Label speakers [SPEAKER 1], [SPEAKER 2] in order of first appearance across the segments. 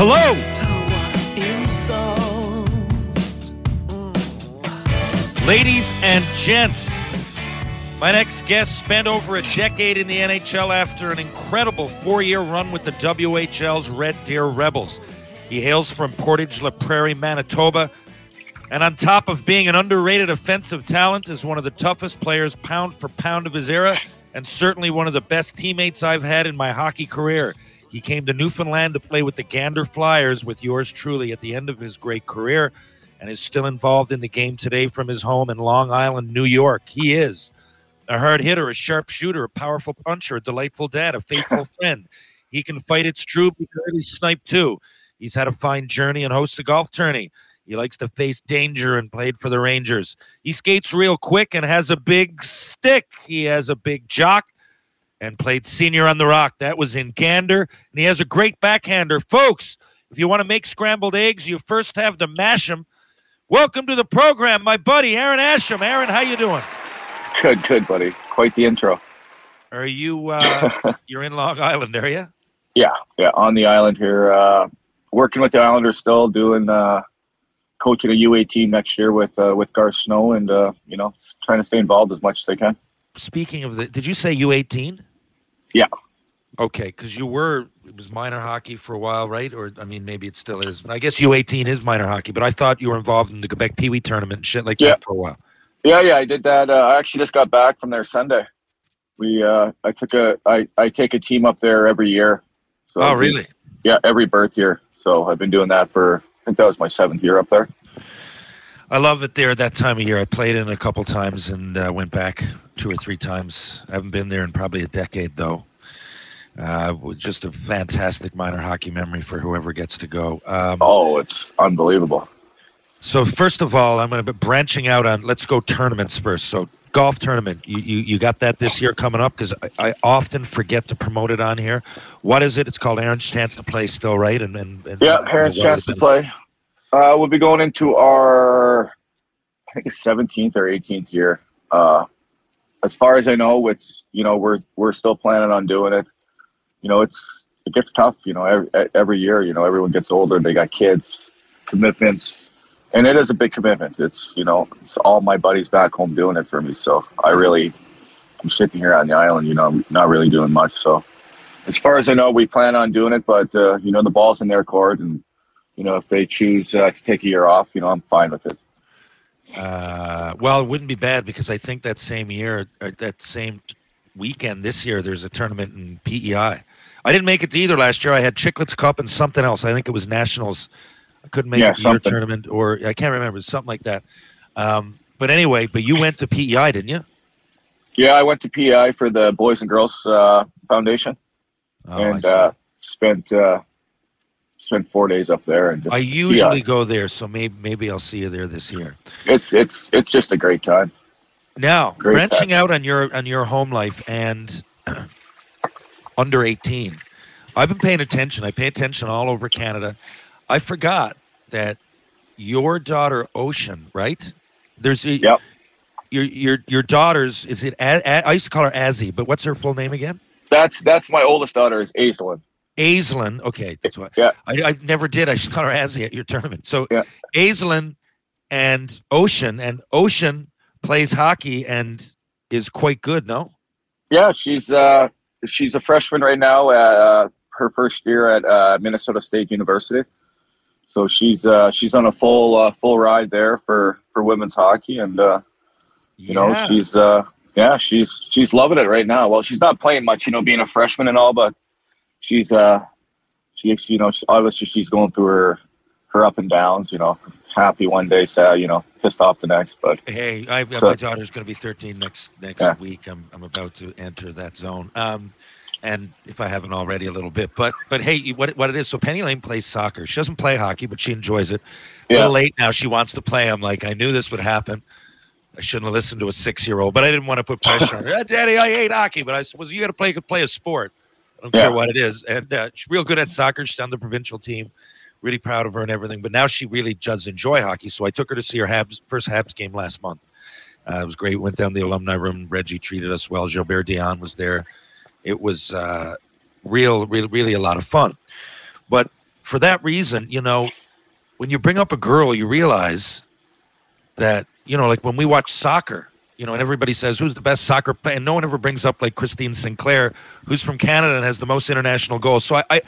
[SPEAKER 1] Hello. Ladies and gents, my next guest spent over a decade in the NHL after an incredible four year run with the WHL's Red Deer Rebels. He hails from Portage La Prairie, Manitoba, and on top of being an underrated offensive talent, is one of the toughest players pound for pound of his era, and certainly one of the best teammates I've had in my hockey career. He came to Newfoundland to play with the Gander Flyers with yours truly at the end of his great career and is still involved in the game today from his home in Long Island, New York. He is a hard hitter, a sharp shooter, a powerful puncher, a delightful dad, a faithful friend. He can fight, it's true, but he can really snipe too. He's had a fine journey and hosts a golf tourney. He likes to face danger and played for the Rangers. He skates real quick and has a big stick. He has a big jock and played senior on the rock. That was in Gander. And he has a great backhander. Folks, if you want to make scrambled eggs, you first have to mash them. Welcome to the program, my buddy Aaron Asham. Aaron, how you doing?
[SPEAKER 2] Good, good, buddy. Quite the intro.
[SPEAKER 1] Are you uh you're in Long Island, are you?
[SPEAKER 2] Yeah, yeah. On the island here, uh, working with the Islanders still, doing uh, coaching a UA team next year with uh, with Garth Snow, and uh, you know, trying to stay involved as much as I can.
[SPEAKER 1] Speaking of the did you say U eighteen?
[SPEAKER 2] Yeah.
[SPEAKER 1] Okay, because you were it was minor hockey for a while, right? Or I mean maybe it still is. I guess U eighteen is minor hockey, but I thought you were involved in the Quebec Pee Wee tournament and shit like
[SPEAKER 2] Yeah.
[SPEAKER 1] that for a while.
[SPEAKER 2] Yeah, yeah. I did that. Uh, I actually just got back from there Sunday. We, uh, I took a, I, I take a team up there every year. So
[SPEAKER 1] Oh
[SPEAKER 2] we-
[SPEAKER 1] really?
[SPEAKER 2] Yeah, every birth year. So I've been doing that for. I think that was my seventh year up there.
[SPEAKER 1] I love it there that time of year. I played in a couple times and uh, went back two or three times. I haven't been there in probably a decade though. Uh, just a fantastic minor hockey memory for whoever gets to go. Um,
[SPEAKER 2] Oh, it's unbelievable.
[SPEAKER 1] So first of all, I'm going to be branching out on. Let's go tournaments first. So golf tournament, you you, you got that this year coming up because I, I often forget to promote it on here. What is it? It's called Aaron's Chance to Play, still right? And and, and
[SPEAKER 2] Yeah,
[SPEAKER 1] and
[SPEAKER 2] parents' chance to play. Uh, we'll be going into our, I think 17th or 18th year. Uh, as far as I know, it's you know we're we're still planning on doing it. You know, it's it gets tough. You know, every every year. You know, everyone gets older. They got kids, commitments, and it is a big commitment. It's you know, it's all my buddies back home doing it for me. So I really, I'm sitting here on the island. You know, not really doing much. So as far as I know, we plan on doing it, but uh, you know the ball's in their court, and you know if they choose uh, to take a year off, you know I'm fine with it.
[SPEAKER 1] Uh, well, it wouldn't be bad because I think that same year, that same weekend this year, there's a tournament in PEI. I didn't make it to either last year. I had Chicklets Cup and something else. I think it was Nationals. I couldn't make
[SPEAKER 2] Yeah,
[SPEAKER 1] it to your tournament, or I can't remember, something like that. Um, but anyway, but you went to PEI, didn't you?
[SPEAKER 2] Yeah, I went to PEI for the Boys and Girls uh, Foundation
[SPEAKER 1] Oh,
[SPEAKER 2] and uh, spent spent four days up there. And just,
[SPEAKER 1] I usually
[SPEAKER 2] yeah,
[SPEAKER 1] go there, so maybe maybe I'll see you there this year.
[SPEAKER 2] it's it's it's just a great time.
[SPEAKER 1] Now,
[SPEAKER 2] Great
[SPEAKER 1] branching
[SPEAKER 2] time.
[SPEAKER 1] out on your on your home life and under 18, I've been paying attention. I pay attention all over Canada. I forgot that your daughter Ocean, right? There's a,
[SPEAKER 2] Yep.
[SPEAKER 1] your your your daughter's is it a, a, I used to call her Azzy, but what's her full name again?
[SPEAKER 2] That's that's my oldest daughter is Aislinn.
[SPEAKER 1] Aislinn. Okay, that's what
[SPEAKER 2] Yeah.
[SPEAKER 1] I, I never did. I just called her Azzy at your tournament. So
[SPEAKER 2] Yeah.
[SPEAKER 1] Aislinn and Ocean and Ocean plays hockey and is quite good. No.
[SPEAKER 2] Yeah, she's uh, she's a freshman right now. At, uh, her first year at uh, Minnesota State University. So she's uh, she's on a full uh, full ride there for for women's hockey, and uh, you know she's uh, yeah she's she's loving it right now. Well, she's not playing much, you know, being a freshman and all, but she's uh, she's you know obviously she's going through her her up and downs. You know, happy one day, sad, you know, pissed off the next. But
[SPEAKER 1] Hey, I,
[SPEAKER 2] So-
[SPEAKER 1] my daughter's going to be 13 next next
[SPEAKER 2] Yeah.
[SPEAKER 1] week. I'm I'm about to enter that zone. Um, and if I haven't already, a little bit. But but hey, what what it is? So Penny Lane plays soccer. She doesn't play hockey, but she enjoys it. A
[SPEAKER 2] yeah,
[SPEAKER 1] little late now. She wants to play. I'm like, I knew this would happen. I shouldn't have listened to a six year old, but I didn't want to put pressure on her. "Ah, Daddy, I hate hockey, but I said, you got to play play a sport. I don't
[SPEAKER 2] Yeah.
[SPEAKER 1] care what it is. And uh, she's real good at soccer. She's on the provincial team. Really proud of her and everything. But now she really does enjoy hockey. So I took her to see her Habs first Habs game last month. Uh, it was great. Went down the alumni room. Reggie treated us well. Gilbert Dionne was there. It was uh, real, really, really a lot of fun. But for that reason, you know, when you bring up a girl, you realize that you know, like when we watch soccer, you know, and everybody says who's the best soccer player, and no one ever brings up like Christine Sinclair, who's from Canada and has the most international goals. So I, I,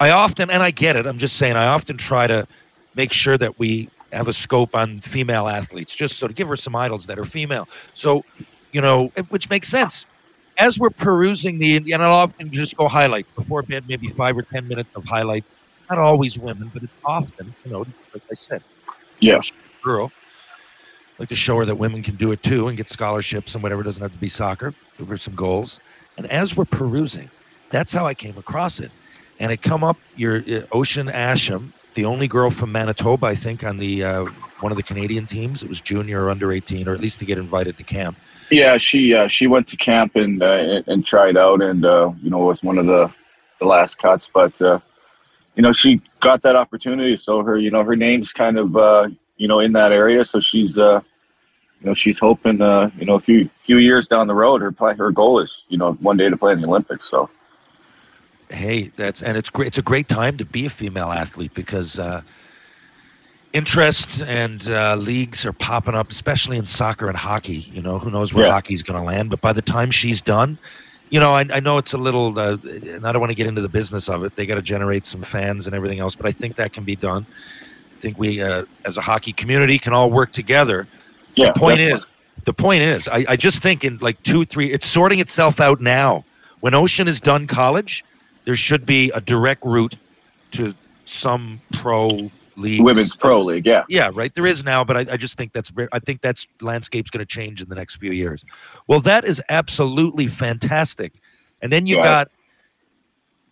[SPEAKER 1] I often, and I get it. I'm just saying, I often try to make sure that we have a scope on female athletes, just so to give her some idols that are female. So, you know, which makes sense. As we're perusing the, and I'll often just go highlight before bed, maybe five or ten minutes of highlights. Not always women, but it's often, you know, like I said,
[SPEAKER 2] yeah,
[SPEAKER 1] girl. Like to show her that women can do it too and get scholarships and whatever. It doesn't have to be soccer. Her some goals. And as we're perusing, that's how I came across it. And it come up your uh, Ocean Asham, the only girl from Manitoba, I think, on the uh, one of the Canadian teams. It was junior or under eighteen, or at least to get invited to camp.
[SPEAKER 2] yeah. She uh, she went to camp and uh, and- tried out, and uh, you know was one of the the last cuts, but. Uh, you know, she got that opportunity, so her, you know, her name's kind of, you know, in that area. So she's, uh, you know, she's hoping, uh, you know, a few few years down the road, her play, her goal is, you know, one day to play in the Olympics. So
[SPEAKER 1] hey that's and it's great it's a great time to be a female athlete because uh interest and uh, leagues are popping up especially in soccer and hockey you know who knows where
[SPEAKER 2] Yeah.
[SPEAKER 1] hockey's going to land but by the time she's done you know i, I know it's a little uh, and i don't want to get into the business of it they got to generate some fans and everything else but i think that can be done think we uh, as a hockey community can all work together
[SPEAKER 2] yeah,
[SPEAKER 1] the point is the point is I, I just think in like two three it's sorting itself out now when ocean is done college there should be a direct route to some pro league
[SPEAKER 2] women's pro league. Yeah,
[SPEAKER 1] yeah right there is now but i, I just think that's i think that's landscape's going to change in the next few years well that is absolutely fantastic and then you
[SPEAKER 2] Yeah.
[SPEAKER 1] got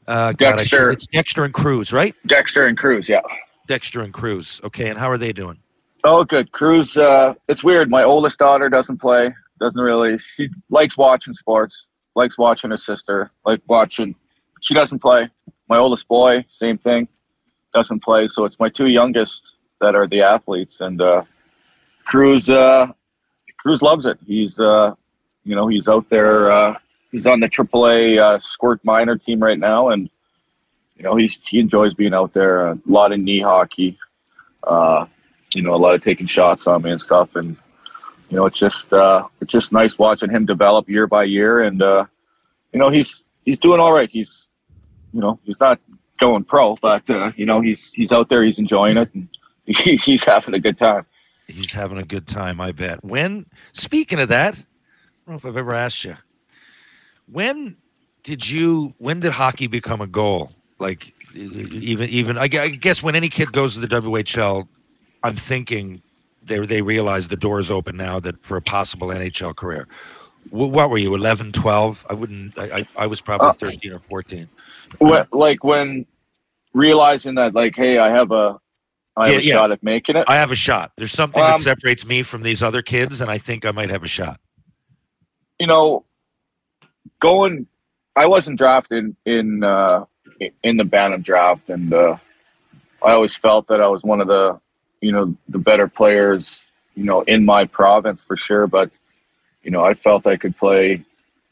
[SPEAKER 1] uh God, should-
[SPEAKER 2] Dexter.
[SPEAKER 1] it's dexter and cruz right
[SPEAKER 2] Dexter and Cruz. Yeah.
[SPEAKER 1] Dexter and cruz okay and how are they doing
[SPEAKER 2] Oh, good. Cruz. Uh, it's weird. My oldest daughter doesn't play. Doesn't really. She likes watching sports. Likes watching her sister. Like watching. She doesn't play. My oldest boy, same thing. Doesn't play. So it's my two youngest that are the athletes. And uh, Cruz. Uh, Cruz loves it. He's. Uh, you know, he's out there. Uh, he's on the AAA uh, Squirt minor team right now, and you know, he's he enjoys being out there. A lot of knee hockey. Uh, you know, a lot of taking shots on me and stuff. And, you know, it's just, uh, it's just nice watching him develop year by year. And, uh, you know, he's, he's doing all right. He's, you know, he's not going pro, but uh, you know, he's he's out there, he's enjoying it, and he's, he's having a good time.
[SPEAKER 1] He's having a good time, I bet. When speaking of that, I don't know if I've ever asked you. When did you? When did hockey become a goal? Like even even I guess when any kid goes to the WHL, I'm thinking they they realize the door is open now that for a possible NHL career. What were you, 11, 12? I wouldn't. I I, I was probably
[SPEAKER 2] Uh,
[SPEAKER 1] 13 or 14.
[SPEAKER 2] What, like when realizing that, like, hey, I have a, I have
[SPEAKER 1] Yeah,
[SPEAKER 2] a
[SPEAKER 1] yeah.
[SPEAKER 2] shot at making it.
[SPEAKER 1] I have a shot. There's something
[SPEAKER 2] Um,
[SPEAKER 1] that separates me from these other kids, and I think I might have a shot.
[SPEAKER 2] you know, going, I wasn't drafted in uh, in the Bantam draft, and uh, I always felt that I was one of the, you know, the better players, you know, in my province for sure. But you know, I felt I could play,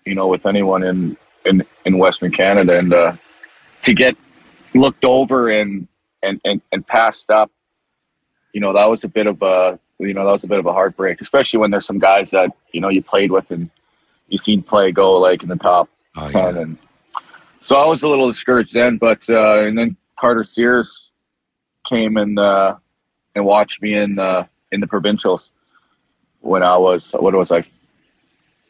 [SPEAKER 2] you know, with anyone in in in Western Canada, and uh, to get looked over and and and and passed up, you know, that was a bit of a you know that was a bit of a heartbreak, especially when there's some guys that you know you played with and you seen play go like in the top
[SPEAKER 1] Oh,
[SPEAKER 2] ten,
[SPEAKER 1] yeah.
[SPEAKER 2] and so I was a little discouraged then. But uh, and then Carter Sears came and uh, and watched me in uh, in the provincials when I was what was I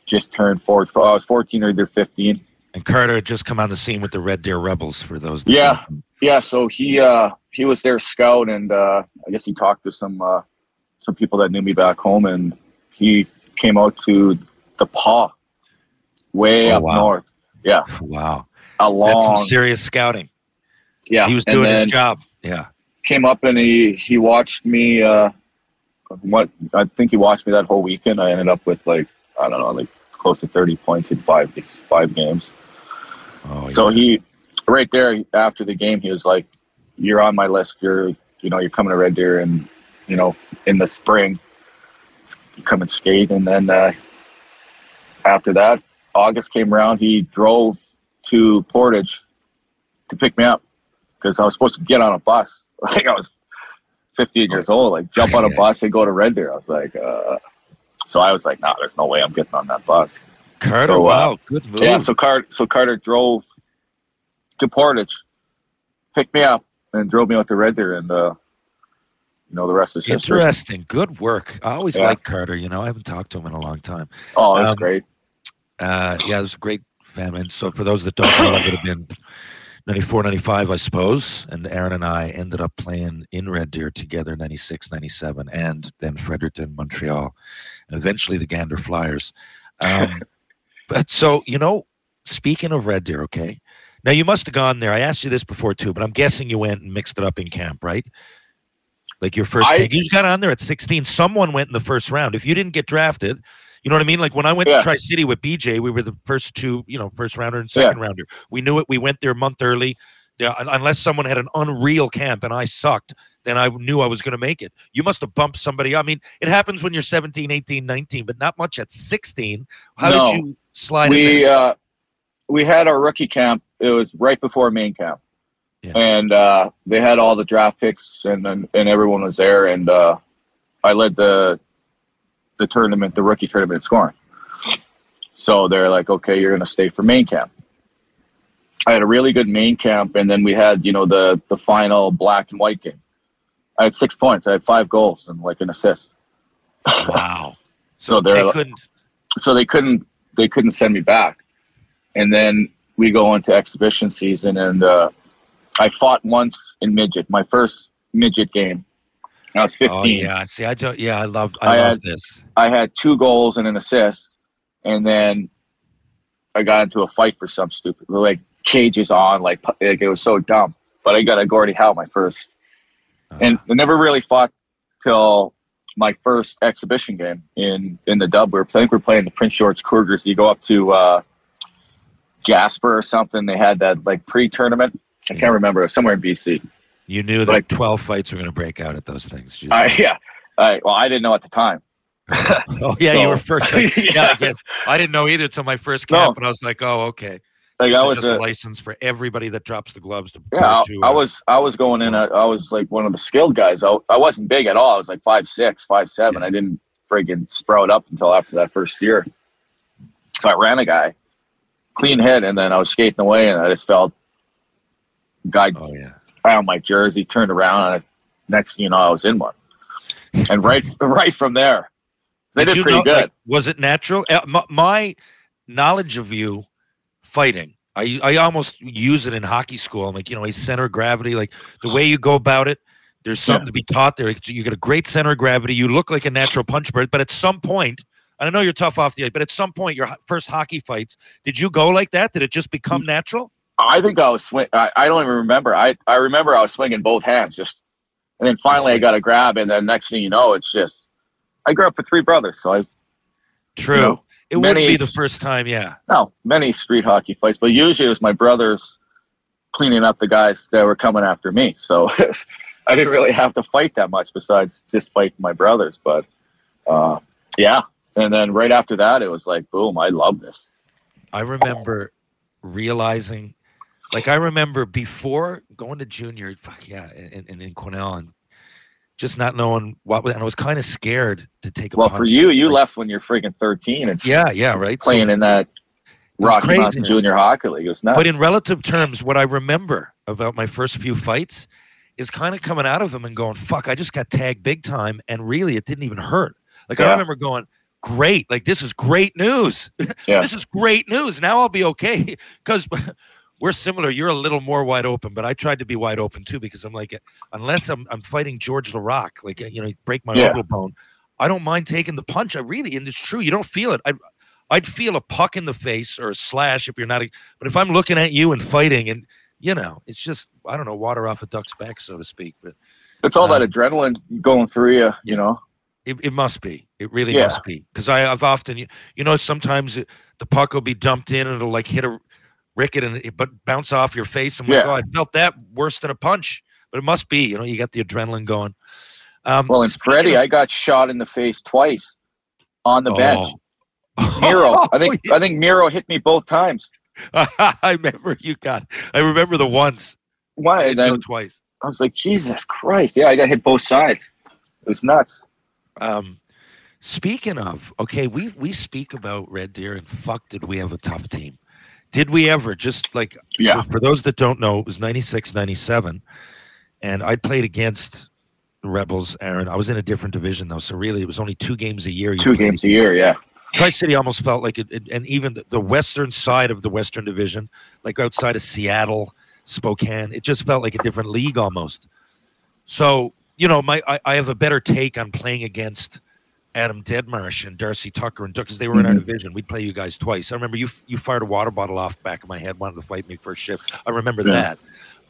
[SPEAKER 2] just turned four. I was fourteen or either fifteen.
[SPEAKER 1] And Carter had just come on the scene with the Red Deer Rebels. For those,
[SPEAKER 2] Yeah.
[SPEAKER 1] know.
[SPEAKER 2] Yeah, so he uh, he was their scout, and uh, I guess he talked to some uh, some people that knew me back home, and he came out to the Pas, way
[SPEAKER 1] Oh,
[SPEAKER 2] up
[SPEAKER 1] wow.
[SPEAKER 2] north. Yeah,
[SPEAKER 1] Wow,
[SPEAKER 2] a
[SPEAKER 1] that's some serious scouting.
[SPEAKER 2] yeah,
[SPEAKER 1] he was doing his job. Yeah.
[SPEAKER 2] Came up and he he watched me. Uh, what I think he watched me that whole weekend. I ended up with like I don't know, like close to thirty points in five five games.
[SPEAKER 1] Oh,
[SPEAKER 2] So
[SPEAKER 1] yeah.
[SPEAKER 2] he, right there after the game, he was like, "You're on my list. You're, you know, you're coming to Red Deer, and you know, in the spring, you come and skate." And then uh, after that, August came around. He drove to Portage to pick me up because I was supposed to get on a bus. Like I was 15 years old. Like jump on a bus and go to Red Deer. I was like, uh, so I was like, "Nah, there's no way I'm getting on that bus."
[SPEAKER 1] Carter,
[SPEAKER 2] so, uh,
[SPEAKER 1] wow, good move.
[SPEAKER 2] Yeah, so Carter, so Carter drove to Portage, picked me up, and drove me out to Red Deer, and uh, you know the rest is history.
[SPEAKER 1] Interesting. Good work. I always
[SPEAKER 2] Yeah.
[SPEAKER 1] liked Carter. You know, I haven't talked to him in a long time.
[SPEAKER 2] Oh, that's
[SPEAKER 1] Um,
[SPEAKER 2] great.
[SPEAKER 1] Uh, yeah, it was a great family. And so for those that don't know, it would have been 94, 95, I suppose. And Aaron and I ended up playing in Red Deer together, 96, 97, and then Fredericton, Montreal, and eventually the Gander Flyers. Um, but so, you know, speaking of Red Deer, okay. Now you must have gone there. I asked you this before too, but I'm guessing you went and mixed it up in camp, right? Like your first
[SPEAKER 2] I-
[SPEAKER 1] take. You got on there at 16. Someone went in the first round. If you didn't get drafted, you know what I mean? Like when I went
[SPEAKER 2] Yeah.
[SPEAKER 1] to Tri City with BJ, we were the first two, you know, first rounder and second rounder. We knew it. We went there a month early. Yeah, unless someone had an unreal camp and I sucked, then I knew I was going to make it. You must have bumped somebody. I mean, it happens when you're 17, 18, 19, but not much at 16. How
[SPEAKER 2] No.
[SPEAKER 1] did you slide in
[SPEAKER 2] We uh, we had our rookie camp. It was right before main camp,
[SPEAKER 1] Yeah.
[SPEAKER 2] and uh, they had all the draft picks, and and, and everyone was there, and uh, I led the the tournament, the rookie tournament scoring. So they're like, okay, you're going to stay for main camp. I had a really good main camp, and then we had you know the the final black and white game. I had six points. I had five goals and like an assist.
[SPEAKER 1] Wow.
[SPEAKER 2] So
[SPEAKER 1] they
[SPEAKER 2] they're
[SPEAKER 1] couldn't.
[SPEAKER 2] so they couldn't they couldn't send me back and then we go into exhibition season and uh, i fought once in midget my first midget game i was 15
[SPEAKER 1] Oh yeah. See, I don't. Yeah, I love. I,
[SPEAKER 2] I
[SPEAKER 1] love
[SPEAKER 2] had-
[SPEAKER 1] this.
[SPEAKER 2] i had two goals and an assist and then i got into a fight for some stupid like cages on like, like it was so dumb but i got a gordie howe my first and
[SPEAKER 1] Uh,
[SPEAKER 2] I never really fought till my first exhibition game in in the dub. We were, I think we were playing the Prince George Cougars. You go up to uh, Jasper or something. They had that like pre-tournament. I
[SPEAKER 1] Yeah.
[SPEAKER 2] can't remember. It was somewhere in BC.
[SPEAKER 1] You knew that
[SPEAKER 2] like-
[SPEAKER 1] 12 fights were going to break out at those things.
[SPEAKER 2] Yeah. I, well, I didn't know at the time.
[SPEAKER 1] oh yeah, you were first. Like, yeah.
[SPEAKER 2] Yeah.
[SPEAKER 1] I guess I didn't know either till my first
[SPEAKER 2] No.
[SPEAKER 1] camp, but I was like, oh okay.
[SPEAKER 2] Like
[SPEAKER 1] This
[SPEAKER 2] I was
[SPEAKER 1] a
[SPEAKER 2] a,
[SPEAKER 1] license for everybody that drops the gloves to.
[SPEAKER 2] yeah.
[SPEAKER 1] to,
[SPEAKER 2] I, I
[SPEAKER 1] uh,
[SPEAKER 2] was I was going in. I, I was like one of the skilled guys. I, I wasn't big at all. I was like five six, five seven.
[SPEAKER 1] Yeah.
[SPEAKER 2] I didn't friggin' sprout up until after that first year. So I ran a guy, clean hit, and then I was skating away, and I just felt Guy
[SPEAKER 1] Oh yeah.
[SPEAKER 2] Found my jersey, turned around, and next thing you know, I was in one. And right, right from there, they did,
[SPEAKER 1] you
[SPEAKER 2] pretty
[SPEAKER 1] know-
[SPEAKER 2] good.
[SPEAKER 1] like, was it natural? Uh, my, knowledge of you fighting, I I almost use it in hockey school. I'm like, you know, a center of gravity, like the way you go about it. There's something to be taught there. You get a great center of gravity. You look like a natural punch bird, but at some point, and I know you're tough off the ice, but at some point, your first hockey fights, did you go like that? Did it just become natural?
[SPEAKER 2] I think I was swing. I, I don't even remember. I, I remember I was swinging both hands, just, and then finally I got a grab, and then next thing you know, it's just. I grew up with three brothers, so I
[SPEAKER 1] True.
[SPEAKER 2] know,
[SPEAKER 1] it wouldn't be the first time, yeah.
[SPEAKER 2] no many street hockey fights, but usually it was my brothers cleaning up the guys that were coming after me. So I didn't really have to fight that much besides just fighting my brothers. But uh, yeah, and then right after that, it was like boom, I love this.
[SPEAKER 1] I remember realizing, like, I remember before going to junior, fuck yeah, in, in, in Quesnel, and just not knowing what, and I was kind of scared to take a
[SPEAKER 2] Well,
[SPEAKER 1] punch.
[SPEAKER 2] for you, you
[SPEAKER 1] like,
[SPEAKER 2] left when you're freaking 13 and
[SPEAKER 1] Yeah, yeah, right. So-
[SPEAKER 2] playing in that Rocky Mountain. Junior Hockey League. It was nuts.
[SPEAKER 1] but in relative terms, what I remember about my first few fights is kind of coming out of them and going, fuck, I just got tagged big time, and really, it didn't even hurt. Like, I remember going, great, like, this is great news.
[SPEAKER 2] Yeah.
[SPEAKER 1] this is great news. Now I'll be okay because we're similar. You're a little more wide open, but I tried to be wide open too because I'm like, unless I'm I'm fighting George Laraque, like you know, break my
[SPEAKER 2] Yeah.
[SPEAKER 1] orbital bone, I don't mind taking the punch. I really, and it's true, you don't feel it. I, I'd feel a puck in the face or a slash if you're not. A, but if I'm looking at you and fighting, and you know, it's just I don't know, water off a duck's back, so to speak. But
[SPEAKER 2] it's all that
[SPEAKER 1] um,
[SPEAKER 2] adrenaline going through you, you know.
[SPEAKER 1] it, it must be. It really
[SPEAKER 2] Yeah.
[SPEAKER 1] must be. Because I've often, you, you know, sometimes it, the puck will be dumped in and it'll like hit a ricket and it, but bounce off your face. I'm like, oh, I felt that worse than a punch. But it must be. You know, you got the adrenaline going. Um,
[SPEAKER 2] Well, and Freddie,
[SPEAKER 1] of-
[SPEAKER 2] I got shot in the face twice on the bench.
[SPEAKER 1] Oh.
[SPEAKER 2] Miro, I think
[SPEAKER 1] yeah.
[SPEAKER 2] I think Miro hit me both times.
[SPEAKER 1] I remember you got. I remember the once.
[SPEAKER 2] Why?
[SPEAKER 1] I
[SPEAKER 2] And then
[SPEAKER 1] twice.
[SPEAKER 2] I was like, Jesus Christ! Yeah, I got hit both sides. It was nuts.
[SPEAKER 1] Um, speaking of, okay, we we speak about Red Deer and fuck, did we have a tough team? Did we ever? Just like
[SPEAKER 2] Yeah.
[SPEAKER 1] So for those that don't know, it was 96, 97, and I played against the Rebels. Aaron, I was in a different division though, so really it was only two games a year.
[SPEAKER 2] Two games a year. Yeah.
[SPEAKER 1] Tri City almost felt like it, it- and even the, the western side of the Western Division, like outside of Seattle, Spokane, it just felt like a different league almost. So you know, my I, I have a better take on playing against Adam Deadmarsh and Darcy Tucker and because they were in our
[SPEAKER 2] Mhm.
[SPEAKER 1] division. We'd play you guys twice. I remember you you fired a water bottle off back of my head, wanted to fight me first shift. I remember
[SPEAKER 2] Yeah.
[SPEAKER 1] that.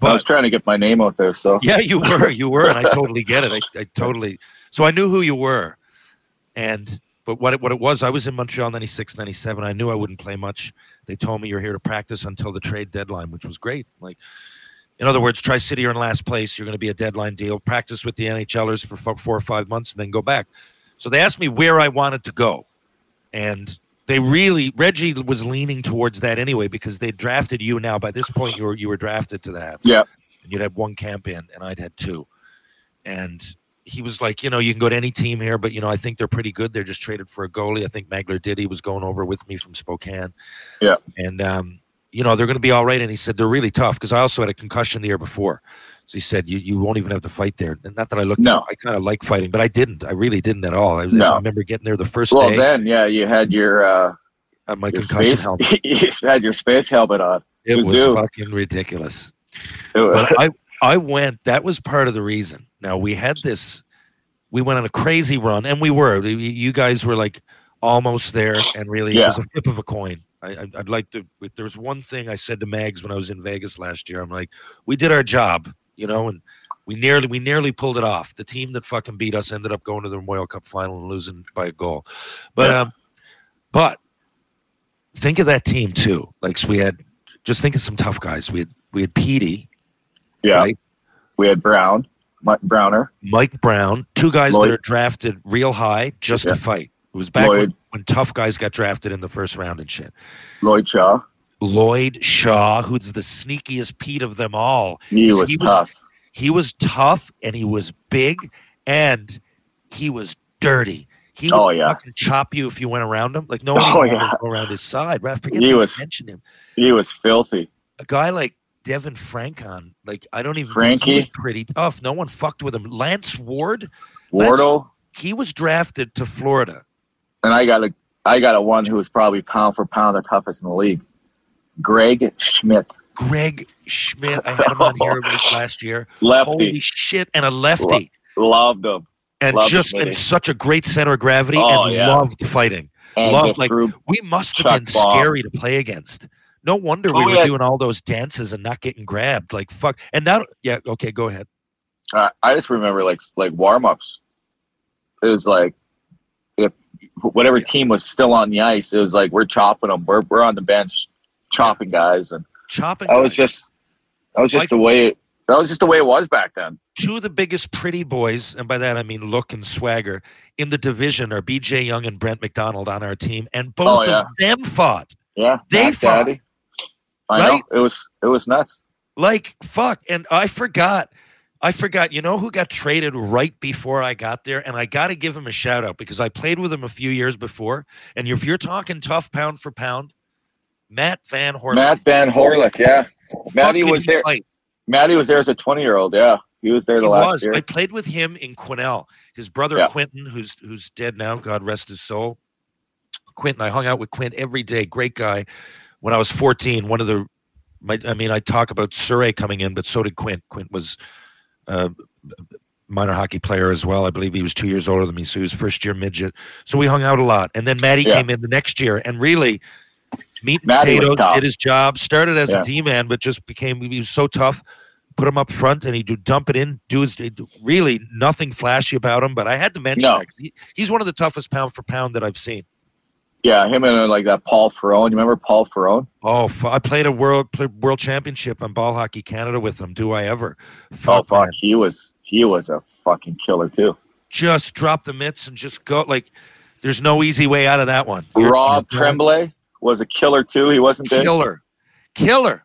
[SPEAKER 2] I was trying to get my name out there, so
[SPEAKER 1] yeah, you were, you were, and I totally get it. I, I totally. So I knew who you were, and but what it, what it was, I was in Montreal 96, 97. I knew I wouldn't play much. They told me you're here to practice until the trade deadline, which was great. Like, in other words, Tri City are in last place. You're going to be a deadline deal. Practice with the NHLers for four or five months, and then go back. So they asked me where I wanted to go, and they really Reggie was leaning towards that anyway because they drafted you. Now by this point, you were you were drafted to that
[SPEAKER 2] yeah.
[SPEAKER 1] and you'd had one camp in, and I'd had two. And he was like, you know, you can go to any team here, but you know, I think they're pretty good. They're just traded for a goalie. I think Magler did. He was going over with me from Spokane.
[SPEAKER 2] Yeah.
[SPEAKER 1] And um, you know, they're going to be all right. And he said they're really tough because I also had a concussion the year before. He said you you won't even have to fight there. And Not that I looked.
[SPEAKER 2] No.
[SPEAKER 1] I kind of like fighting, but I didn't. I really didn't at all. I,
[SPEAKER 2] No.
[SPEAKER 1] I remember getting there the first
[SPEAKER 2] Well,
[SPEAKER 1] day.
[SPEAKER 2] then, yeah, you had your uh,
[SPEAKER 1] uh, my
[SPEAKER 2] your
[SPEAKER 1] concussion
[SPEAKER 2] space.
[SPEAKER 1] helmet.
[SPEAKER 2] you had your space helmet on.
[SPEAKER 1] It was fucking ridiculous. But I I went. That was part of the reason. Now we had this. We went on a crazy run, and we were. You- guys were like almost there, and really, it was a flip of a coin. I, I'd like to. If there was one thing I said to Mags when I was in Vegas last year, I'm like, we did our job, you know, and we nearly we nearly pulled it off. The team that fucking beat us ended up going to the Memorial Cup final and losing by a goal. But
[SPEAKER 2] Yeah.
[SPEAKER 1] um, but think of that team too. Like so we had, just think of some tough guys. We had we had Petey,
[SPEAKER 2] yeah.
[SPEAKER 1] right?
[SPEAKER 2] We had Brown, Mike Browner,
[SPEAKER 1] Mike Brown, two guys
[SPEAKER 2] Lloyd.
[SPEAKER 1] that are drafted real high just
[SPEAKER 2] Yeah.
[SPEAKER 1] to fight. It was back when, when tough guys got drafted in the first round and shit.
[SPEAKER 2] Lloyd Shaw.
[SPEAKER 1] Lloyd Shaw, who's the sneakiest Pete of them all.
[SPEAKER 2] He was
[SPEAKER 1] he was-
[SPEAKER 2] tough.
[SPEAKER 1] He was tough and he was big and he was dirty. He would
[SPEAKER 2] Oh, yeah.
[SPEAKER 1] fucking chop you if you went around him. Like no one
[SPEAKER 2] Oh, yeah.
[SPEAKER 1] go around his side. Right? Forget
[SPEAKER 2] He
[SPEAKER 1] to
[SPEAKER 2] was-
[SPEAKER 1] mention him.
[SPEAKER 2] He was filthy.
[SPEAKER 1] A guy like Devin Francon. Like I don't even.
[SPEAKER 2] Frankie?
[SPEAKER 1] He was pretty tough. No one fucked with him. Lance Ward. Lance-
[SPEAKER 2] Wardle,
[SPEAKER 1] He was drafted to Florida.
[SPEAKER 2] and I got a I got a one who was probably pound for pound the toughest in the league. Greg Schmidt,
[SPEAKER 1] Greg Schmidt. I had him on here last year.
[SPEAKER 2] lefty,
[SPEAKER 1] Holy shit! And a lefty.
[SPEAKER 2] loved him,
[SPEAKER 1] and
[SPEAKER 2] Love
[SPEAKER 1] just in such a great center of gravity
[SPEAKER 2] Oh,
[SPEAKER 1] and
[SPEAKER 2] yeah.
[SPEAKER 1] loved fighting.
[SPEAKER 2] and
[SPEAKER 1] Love, like,
[SPEAKER 2] threw-
[SPEAKER 1] We must have been
[SPEAKER 2] bombs.
[SPEAKER 1] scary to play against. No wonder we
[SPEAKER 2] Oh,
[SPEAKER 1] were
[SPEAKER 2] yeah.
[SPEAKER 1] doing all those dances and not getting grabbed. Like fuck. And that yeah, okay, go ahead.
[SPEAKER 2] uh, I just remember like like warm ups. It was like if whatever team was still on the ice, it was like we're chopping them. We're we're on the bench chopping guys, and
[SPEAKER 1] Chopping
[SPEAKER 2] I was
[SPEAKER 1] guys.
[SPEAKER 2] just that was just
[SPEAKER 1] Like-
[SPEAKER 2] the way that was just the way it was back then.
[SPEAKER 1] two of the biggest pretty boys, and by that I mean look and swagger, in the division are BJ Young and Brent McDonald on our team, and oh, both
[SPEAKER 2] Oh, yeah.
[SPEAKER 1] of them fought.
[SPEAKER 2] Yeah,
[SPEAKER 1] They fought.
[SPEAKER 2] Daddy. I
[SPEAKER 1] Right?
[SPEAKER 2] know it was it was nuts.
[SPEAKER 1] Like fuck. And I forgot. I forgot. You know who got traded right before I got there? And I got to give him a shout out because I played with him a few years before. And if you're talking tough pound for pound, Matt Van Horn.
[SPEAKER 2] Matt Van Horlick, yeah. Matty was there.
[SPEAKER 1] Fight.
[SPEAKER 2] Matty was there as a twenty year old. Yeah, he was there the
[SPEAKER 1] He
[SPEAKER 2] last
[SPEAKER 1] was.
[SPEAKER 2] year.
[SPEAKER 1] I played with him in Quesnel. His brother
[SPEAKER 2] Yeah.
[SPEAKER 1] Quentin, who's who's dead now, God rest his soul. Quentin, I hung out with Quint every day. Great guy. When I was 14, one of the, my, I mean, I talk about Souray coming in, but so did Quint. Quint was a minor hockey player as well. I believe he was two years older than me, so he was first year midget. So we hung out a lot. And then Maddie
[SPEAKER 2] Yeah.
[SPEAKER 1] came in the next year, and really, meat and
[SPEAKER 2] Matty
[SPEAKER 1] potatoes did his job. Started as
[SPEAKER 2] Yeah.
[SPEAKER 1] a D man, but just became he was so tough. Put him up front, and he'd do dump it in. Do his do- really nothing flashy about him, but I had to mention
[SPEAKER 2] No.
[SPEAKER 1] he, he's one of the toughest pound for pound that I've seen.
[SPEAKER 2] yeah, him and uh, like that Paul Ferrone. You remember Paul Ferrone?
[SPEAKER 1] Oh, I played a world played world championship on Ball Hockey Canada with him. Do I ever?
[SPEAKER 2] Oh
[SPEAKER 1] Fuck,
[SPEAKER 2] he was he was a fucking killer too.
[SPEAKER 1] Just drop the mitts and just go. Like, there's no easy way out of that one. You're-
[SPEAKER 2] Rob
[SPEAKER 1] you're
[SPEAKER 2] Tremblay was a killer too. He wasn't big.
[SPEAKER 1] killer, killer.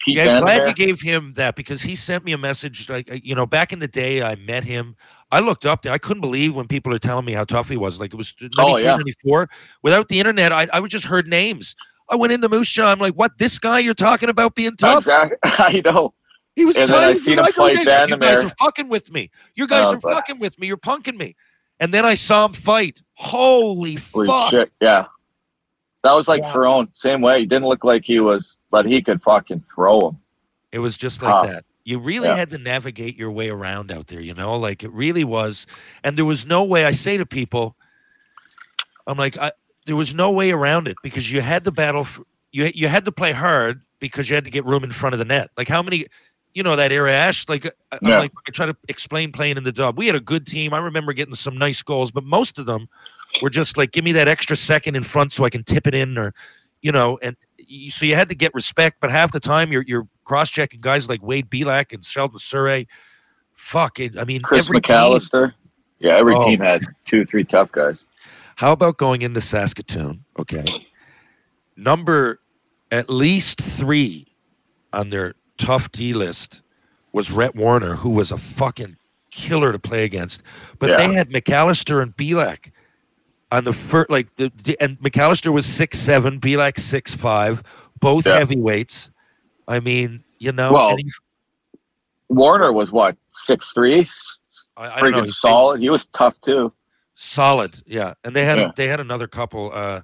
[SPEAKER 2] Pete
[SPEAKER 1] Yeah, glad
[SPEAKER 2] Vandermeer.
[SPEAKER 1] you gave him that because he sent me a message. Like uh, you know, back in the day, I met him. I looked up there. I couldn't believe when people are telling me how tough he was. Like it was 93,
[SPEAKER 2] Oh, yeah.
[SPEAKER 1] 94. Without the internet, I, I would just heard names. I went into Moose Jaw. I'm like, what? This guy you're talking about being tough?
[SPEAKER 2] Exactly. I know.
[SPEAKER 1] He was
[SPEAKER 2] And then
[SPEAKER 1] tough.
[SPEAKER 2] I seen him fight
[SPEAKER 1] "Okay, You guys
[SPEAKER 2] Vandermeer."
[SPEAKER 1] are fucking with me. You guys
[SPEAKER 2] Oh,
[SPEAKER 1] are
[SPEAKER 2] but-
[SPEAKER 1] fucking with me. You're punking me. And then I saw him fight. Holy
[SPEAKER 2] Holy
[SPEAKER 1] fuck!
[SPEAKER 2] shit. Yeah. That was like
[SPEAKER 1] Yeah.
[SPEAKER 2] Ferrone. Same way. He didn't look like he was, but he could fucking throw him.
[SPEAKER 1] It was just like
[SPEAKER 2] Tough.
[SPEAKER 1] that. You really
[SPEAKER 2] Yeah.
[SPEAKER 1] had to navigate your way around out there, you know, like it really was. And there was no way I say to people, I'm like, I, there was no way around it because you had to battle. For, you you had to play hard because you had to get room in front of the net. Like how many, you know, that era, Ash. Like I, I'm
[SPEAKER 2] Yeah.
[SPEAKER 1] like I try to explain playing in the dub. We had a good team. I remember getting some nice goals, but most of them were just like, give me that extra second in front so I can tip it in, or you know, and you, so you had to get respect. But half the time, you're you're cross checking guys like Wade Belak and Sheldon Souray. Fuck it. I mean,
[SPEAKER 2] Chris
[SPEAKER 1] every team-
[SPEAKER 2] McAllister. Yeah, every
[SPEAKER 1] Oh.
[SPEAKER 2] team had two, three tough guys.
[SPEAKER 1] How about going into Saskatoon? Okay. Number at least three on their tough D list was Rhett Warner, who was a fucking killer to play against. But
[SPEAKER 2] Yeah.
[SPEAKER 1] they had McAllister and Belak on the first, like, and McAllister was six seven, Belak six five, both
[SPEAKER 2] Yeah.
[SPEAKER 1] heavyweights. I mean, you know,
[SPEAKER 2] Well,
[SPEAKER 1] he-
[SPEAKER 2] Warner was what, six three?
[SPEAKER 1] I, I don't know,
[SPEAKER 2] Freaking solid. He was tough too.
[SPEAKER 1] solid, yeah. And they had
[SPEAKER 2] Yeah.
[SPEAKER 1] they had another couple. Uh,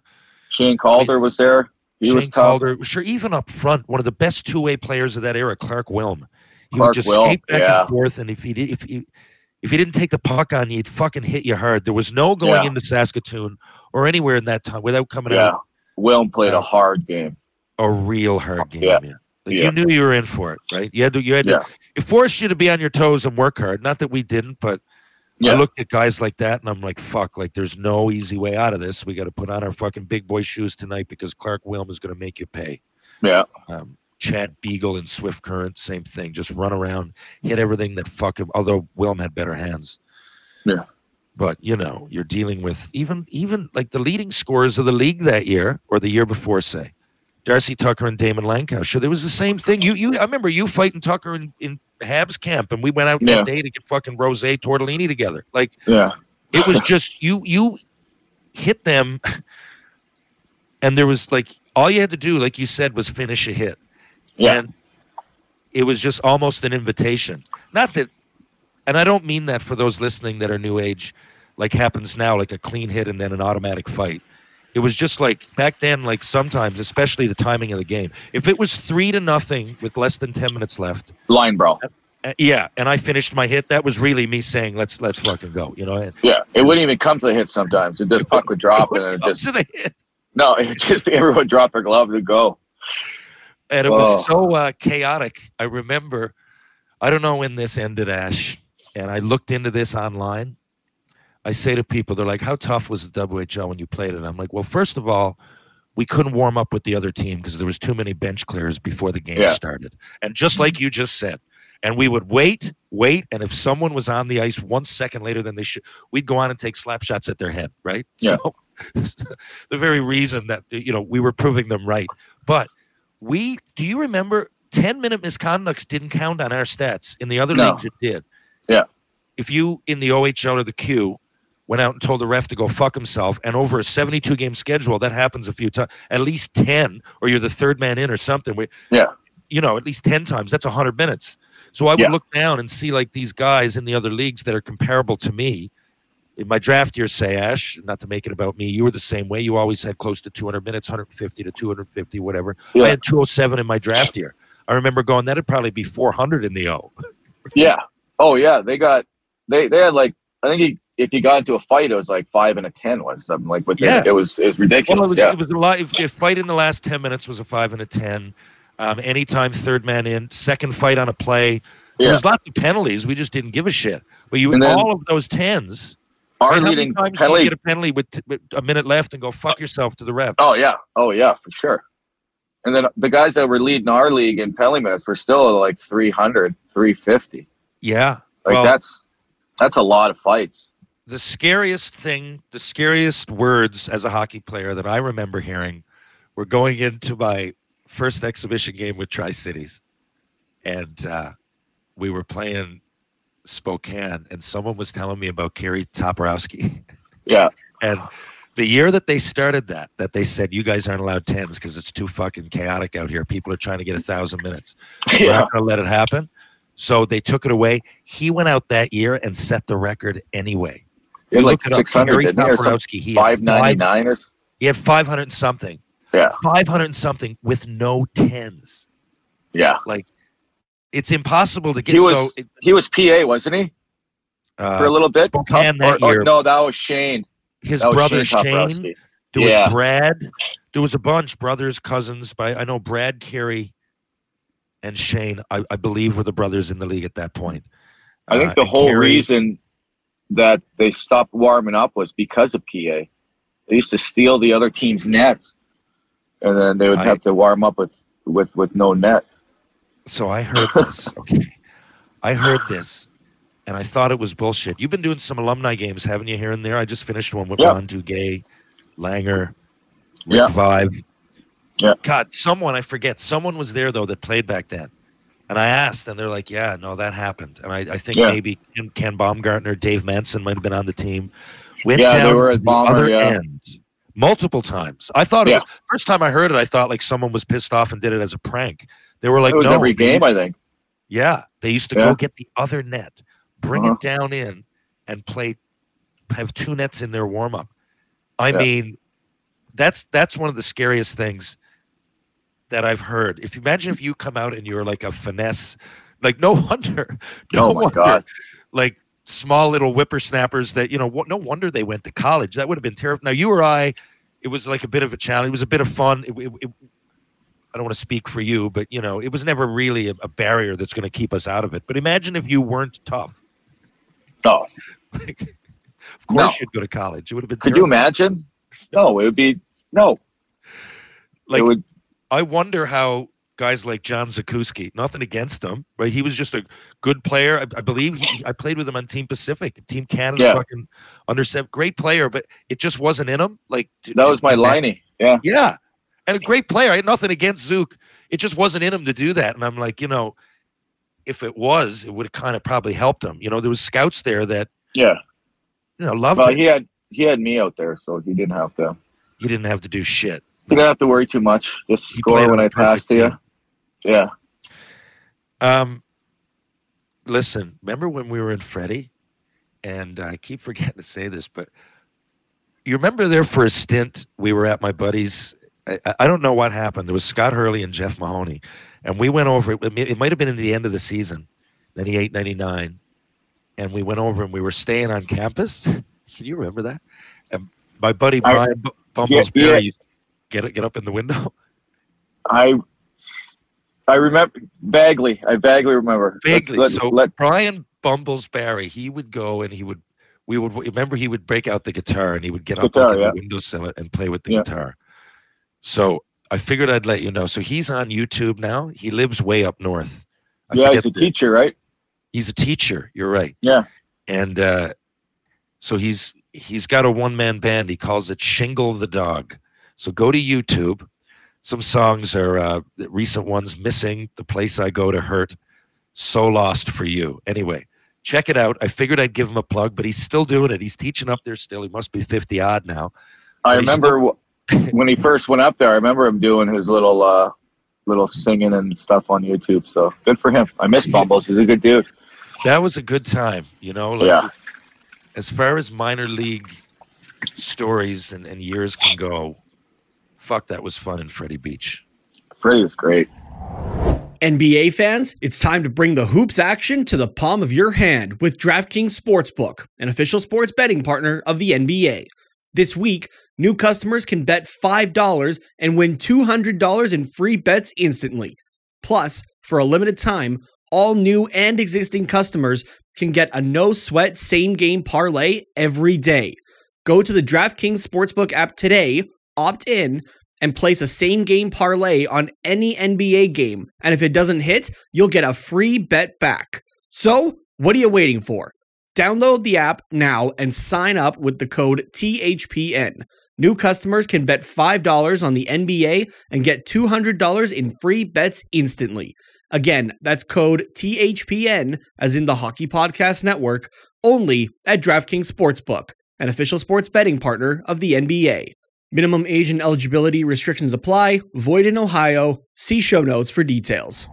[SPEAKER 2] Shane Calder was there. He
[SPEAKER 1] Shane
[SPEAKER 2] was tough.
[SPEAKER 1] Calder, sure, even up front, one of the best two-way players of that era, Clark Wilm. He
[SPEAKER 2] Clark
[SPEAKER 1] would just
[SPEAKER 2] Wilm,
[SPEAKER 1] skate back
[SPEAKER 2] yeah.
[SPEAKER 1] and forth, and if he did, if he if he didn't take the puck on you, he'd fucking hit you hard. There was no going
[SPEAKER 2] Yeah.
[SPEAKER 1] into Saskatoon or anywhere in that time without coming out.
[SPEAKER 2] Yeah.
[SPEAKER 1] out
[SPEAKER 2] Wilm played a hard game.
[SPEAKER 1] a real hard game.
[SPEAKER 2] Yeah.
[SPEAKER 1] Yeah. Like
[SPEAKER 2] Yeah.
[SPEAKER 1] you knew you were in for it, right? You had to, you had to, it forced you to be on your toes and work hard. Not that we didn't, but I looked at guys like that and I'm like, fuck, like there's no easy way out of this. We got to put on our fucking big boy shoes tonight because Clark Wilm is going to make you pay.
[SPEAKER 2] Yeah.
[SPEAKER 1] um, Chad Beagle and Swift Current, same thing. Just run around, hit everything that fuck him. Although Wilm had better hands.
[SPEAKER 2] Yeah.
[SPEAKER 1] But you know, you're dealing with even even like the leading scorers of the league that year or the year before, say. Darcy Tucker and Damon Lancashire. There was the same thing. You you I remember you fighting Tucker in, in Habs camp and we went out
[SPEAKER 2] Yeah.
[SPEAKER 1] that day to get fucking Rose Tortellini together. Like
[SPEAKER 2] Yeah.
[SPEAKER 1] it was just you you hit them and there was like all you had to do, like you said, was finish a hit.
[SPEAKER 2] Yeah.
[SPEAKER 1] And it was just almost an invitation. Not that, and I don't mean that for those listening that are new age, like happens now, like a clean hit and then an automatic fight. It was just like back then, like sometimes, especially the timing of the game. If it was three to nothing with less than ten minutes left,
[SPEAKER 2] Line brawl.
[SPEAKER 1] uh, yeah, and I finished my hit, that was really me saying, "Let's let's fucking go," you know. And
[SPEAKER 2] Yeah, it wouldn't even come to the hit sometimes. It just puck would drop and it just
[SPEAKER 1] to the hit.
[SPEAKER 2] no, it would just be everyone drop their gloves and go.
[SPEAKER 1] And it
[SPEAKER 2] Whoa.
[SPEAKER 1] was so uh, chaotic. I remember, I don't know when this ended, Ash, and I looked into this online. I say to people, they're like, "How tough was the WHL when you played it?" And I'm like, "Well, first of all, we couldn't warm up with the other team because there was too many bench clears before the game
[SPEAKER 2] Yeah.
[SPEAKER 1] started, and just like you just said." And we would wait, wait, and if someone was on the ice one second later than they should, we'd go on and take slap shots at their head, right?
[SPEAKER 2] Yeah.
[SPEAKER 1] So, the very reason that you know we were proving them right. But we do you remember 10 minute misconducts didn't count on our stats in the other
[SPEAKER 2] No.
[SPEAKER 1] leagues it did
[SPEAKER 2] Yeah.
[SPEAKER 1] if you in the ohl or the q went out and told the ref to go fuck himself and over a 72 game schedule that happens a few times at least 10 or you're the third man in or something we,
[SPEAKER 2] Yeah.
[SPEAKER 1] you know at least 10 times that's 100 minutes so i would
[SPEAKER 2] Yeah.
[SPEAKER 1] look down and see like these guys in the other leagues that are comparable to me in my draft year say ash not to make it about me you were the same way you always had close to 200 minutes 150 to 250 whatever
[SPEAKER 2] Yeah.
[SPEAKER 1] I had 207 in my draft year. I remember going, that'd probably be 400 in the O.
[SPEAKER 2] Yeah. Oh yeah, they got they they had like I think he, if you got into a fight, it was like five and a ten was something like with
[SPEAKER 1] Yeah.
[SPEAKER 2] it was it was ridiculous.
[SPEAKER 1] Well, it was,
[SPEAKER 2] yeah.
[SPEAKER 1] it was a lot. If, if fight in the last 10 minutes was a five and a 10, um, anytime third man in, second fight on a play, there was lots of penalties. We just didn't give a shit. But you,
[SPEAKER 2] then-
[SPEAKER 1] all of those 10s,
[SPEAKER 2] Our
[SPEAKER 1] man, how many
[SPEAKER 2] leading
[SPEAKER 1] times
[SPEAKER 2] penalty.
[SPEAKER 1] get a penalty with, with a minute left and go fuck yourself to the ref?
[SPEAKER 2] Oh yeah. Oh yeah, for sure. And then the guys that were leading our league in penalty minutes were still like 300, 350.
[SPEAKER 1] Yeah.
[SPEAKER 2] Like
[SPEAKER 1] well,
[SPEAKER 2] that's that's a lot of fights.
[SPEAKER 1] the scariest thing, the scariest words as a hockey player that I remember hearing were going into my first exhibition game with Tri Cities. And uh, we were playing Spokane, and someone was telling me about Kerry Toporowski.
[SPEAKER 2] Yeah.
[SPEAKER 1] and the year that they started that, that they said, you guys aren't allowed tens because it's too fucking chaotic out here. People are trying to get a thousand minutes. We're
[SPEAKER 2] Yeah.
[SPEAKER 1] not going to let it happen. So they took it away. He went out that year and set the record anyway. You
[SPEAKER 2] like
[SPEAKER 1] look it up,
[SPEAKER 2] 600,
[SPEAKER 1] Kerry
[SPEAKER 2] didn't he? Or
[SPEAKER 1] he had
[SPEAKER 2] 599 or
[SPEAKER 1] He had 500 something.
[SPEAKER 2] Yeah.
[SPEAKER 1] 500 something with no tens.
[SPEAKER 2] Yeah.
[SPEAKER 1] Like, it's impossible to get
[SPEAKER 2] He was
[SPEAKER 1] so. it-
[SPEAKER 2] he was PA, wasn't he?
[SPEAKER 1] uh,
[SPEAKER 2] For a little bit.
[SPEAKER 1] Spokane that
[SPEAKER 2] Or- or
[SPEAKER 1] year.
[SPEAKER 2] no, that was Shane.
[SPEAKER 1] His
[SPEAKER 2] That
[SPEAKER 1] brother
[SPEAKER 2] Shane
[SPEAKER 1] Shane. There
[SPEAKER 2] Yeah.
[SPEAKER 1] was Brad. There was a bunch, brothers, cousins. But I, know Brad, Kerry, and Shane. I, I believe were the brothers in the league at that point.
[SPEAKER 2] I think
[SPEAKER 1] Uh,
[SPEAKER 2] the whole
[SPEAKER 1] Kerry-
[SPEAKER 2] reason that they stopped warming up was because of PA. They used to steal the other team's nets, and then they would
[SPEAKER 1] I-
[SPEAKER 2] have to warm up with with with no net.
[SPEAKER 1] So I heard this. Okay, I heard this, and I thought it was bullshit. You've been doing some alumni games, haven't you? Here and there. I just finished one with
[SPEAKER 2] Yeah.
[SPEAKER 1] Ron Duguay, Langer, Rick
[SPEAKER 2] Yeah.
[SPEAKER 1] Vaive.
[SPEAKER 2] Yeah.
[SPEAKER 1] God, someone I forget. Someone was there though that played back then, and I asked, and they're like, "Yeah, no, that happened." And I, I think
[SPEAKER 2] Yeah.
[SPEAKER 1] maybe Ken, Ken Baumgartner, Dave Manson might have been on the team. Went
[SPEAKER 2] Yeah, they
[SPEAKER 1] down
[SPEAKER 2] were
[SPEAKER 1] to
[SPEAKER 2] at
[SPEAKER 1] the
[SPEAKER 2] Bomber,
[SPEAKER 1] other
[SPEAKER 2] yeah.
[SPEAKER 1] end multiple times. I thought it was first time I heard it. I thought like someone was pissed off and did it as a prank. They were like,
[SPEAKER 2] it was
[SPEAKER 1] "No,
[SPEAKER 2] every game, I think.
[SPEAKER 1] yeah, they used to
[SPEAKER 2] Yeah.
[SPEAKER 1] go get the other net, bring
[SPEAKER 2] Uh-huh.
[SPEAKER 1] it down in, and play, have two nets in their warm up. I
[SPEAKER 2] Yeah.
[SPEAKER 1] mean, that's that's one of the scariest things that I've heard. If you imagine if you come out and you're like a finesse, like no wonder, no
[SPEAKER 2] Oh my
[SPEAKER 1] wonder,
[SPEAKER 2] God.
[SPEAKER 1] like small little whippersnappers that you know. No wonder they went to college. That would have been terrible. Now you or I, it was like a bit of a challenge. It was a bit of fun. It, it, it- I don't want to speak for you, but you know, it was never really a, a barrier that's going to keep us out of it. But imagine if you weren't tough.
[SPEAKER 2] No,
[SPEAKER 1] Like, of course,
[SPEAKER 2] No.
[SPEAKER 1] you'd go to college. It would have been.
[SPEAKER 2] could you imagine? No, it would be no.
[SPEAKER 1] Like,
[SPEAKER 2] would.
[SPEAKER 1] I wonder how guys like John Zakuski, nothing against him, right? He was just a good player. I, I believe he, I played with him on Team Pacific, Team Canada,
[SPEAKER 2] Yeah.
[SPEAKER 1] fucking under seven, great player, but it just wasn't in him. Like to-
[SPEAKER 2] That was my liney. Yeah,
[SPEAKER 1] Yeah. And a great player. I had nothing against Zook. It just wasn't in him to do that. And I'm like, you know, if it was, it would have kind of probably helped him. You know, there was scouts there that,
[SPEAKER 2] yeah.
[SPEAKER 1] you know, loved
[SPEAKER 2] Well,
[SPEAKER 1] it.
[SPEAKER 2] he had he had me out there, so he didn't have to.
[SPEAKER 1] You didn't have to do shit.
[SPEAKER 2] He didn't have to worry too much. Just
[SPEAKER 1] He
[SPEAKER 2] score when I passed to you. Yeah,
[SPEAKER 1] Um, listen, remember when we were in Freddie? And I keep forgetting to say this, but you remember there for a stint, we were at my buddy's. I, I don't know what happened. It was Scott Hurley and Jeff Mahoney, and we went over. It, it might have been in the end of the season, 98, 99. And we went over and we were staying on campus. Can you remember that? And my buddy Brian Bumbles
[SPEAKER 2] yeah.
[SPEAKER 1] Used get get up in the window.
[SPEAKER 2] I I remember vaguely. I vaguely remember.
[SPEAKER 1] Vaguely.
[SPEAKER 2] let-
[SPEAKER 1] so
[SPEAKER 2] let-
[SPEAKER 1] Brian Bumbles Barry, he would go and he would we would remember he would break out the guitar and he would get up
[SPEAKER 2] Guitar,
[SPEAKER 1] like,
[SPEAKER 2] yeah.
[SPEAKER 1] the windowsill and play with the
[SPEAKER 2] Yeah.
[SPEAKER 1] guitar. So I figured I'd let you know. So he's on YouTube now. He lives way up north. I
[SPEAKER 2] yeah, he's a
[SPEAKER 1] the-
[SPEAKER 2] teacher, right?
[SPEAKER 1] He's a teacher. You're right.
[SPEAKER 2] Yeah.
[SPEAKER 1] And uh, so he's he's got a one man band. He calls it Shingle the Dog. So go to YouTube. Some songs are uh, the recent ones: "Missing," "The Place I Go to Hurt," "So Lost for You." Anyway, check it out. I figured I'd give him a plug, but he's still doing it. He's teaching up there still. He must be fifty odd now.
[SPEAKER 2] I remember wh- when he first went up there. I remember him doing his little uh, little singing and stuff on YouTube. So good for him. I miss
[SPEAKER 1] Yeah.
[SPEAKER 2] Bumbles. He's a good dude.
[SPEAKER 1] That was a good time, you know. Like,
[SPEAKER 2] Yeah.
[SPEAKER 1] As far as minor league stories and, and years can go, fuck, that was fun in Freddie Beach.
[SPEAKER 2] Freddie was great.
[SPEAKER 3] NBA fans, it's time to bring the hoops action to the palm of your hand with DraftKings Sportsbook, an official sports betting partner of the NBA. This week, new customers can bet $5 and win $200 in free bets instantly. Plus, for a limited time, all new and existing customers can get a no sweat same game parlay every day. Go to the DraftKings Sportsbook app today, opt in, and place a same game parlay on any NBA game. And if it doesn't hit, you'll get a free bet back. So, what are you waiting for? Download the app now and sign up with the code THPN. New customers can bet $5 on the NBA and get $200 in free bets instantly. Again, that's code THPN, as in the Hockey Podcast Network, only at DraftKings Sportsbook, an official sports betting partner of the NBA. Minimum age and eligibility restrictions apply. Void in Ohio. See show notes for details.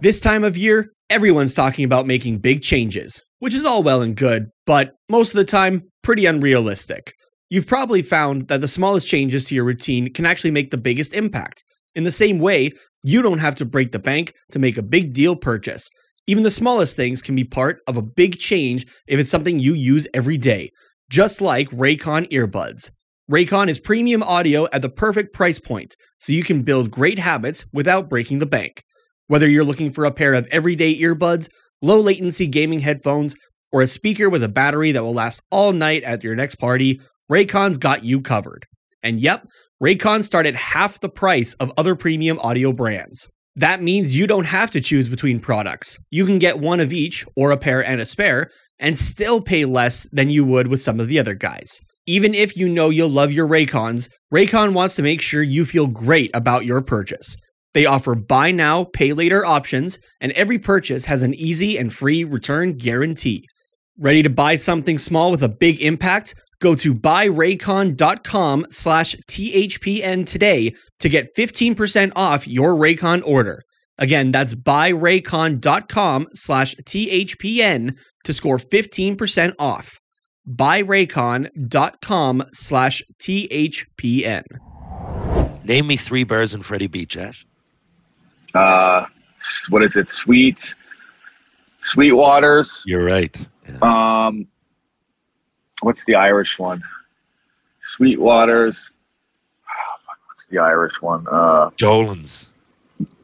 [SPEAKER 3] This time of year, everyone's talking about making big changes, which is all well and good, but most of the time, pretty unrealistic. You've probably found that the smallest changes to your routine can actually make the biggest impact. In the same way, you don't have to break the bank to make a big deal purchase. Even the smallest things can be part of a big change if it's something you use every day, just like Raycon earbuds. Raycon is premium audio at the perfect price point, so you can build great habits without breaking the bank. Whether you're looking for a pair of everyday earbuds, low latency gaming headphones, or a speaker with a battery that will last all night at your next party, Raycon's got you covered. And yep, Raycon start at half the price of other premium audio brands. That means you don't have to choose between products. You can get one of each, or a pair and a spare, and still pay less than you would with some of the other guys. Even if you know you'll love your Raycons, Raycon wants to make sure you feel great about your purchase. They offer buy now, pay later options, and every purchase has an easy and free return guarantee. Ready to buy something small with a big impact? Go to buyraycon.com slash THPN today to get 15% off your Raycon order. Again, that's buyraycon.com slash THPN to score 15% off. Buyraycon.com slash THPN.
[SPEAKER 1] Name me three birds in Freddie Beach, Ash.
[SPEAKER 2] Uh, what is it? Sweet, Sweet Waters.
[SPEAKER 1] You're right. Yeah.
[SPEAKER 2] Um, what's the Irish one? Sweet Waters. Ah, fuck, What's the Irish one? Uh,
[SPEAKER 1] Dolan's.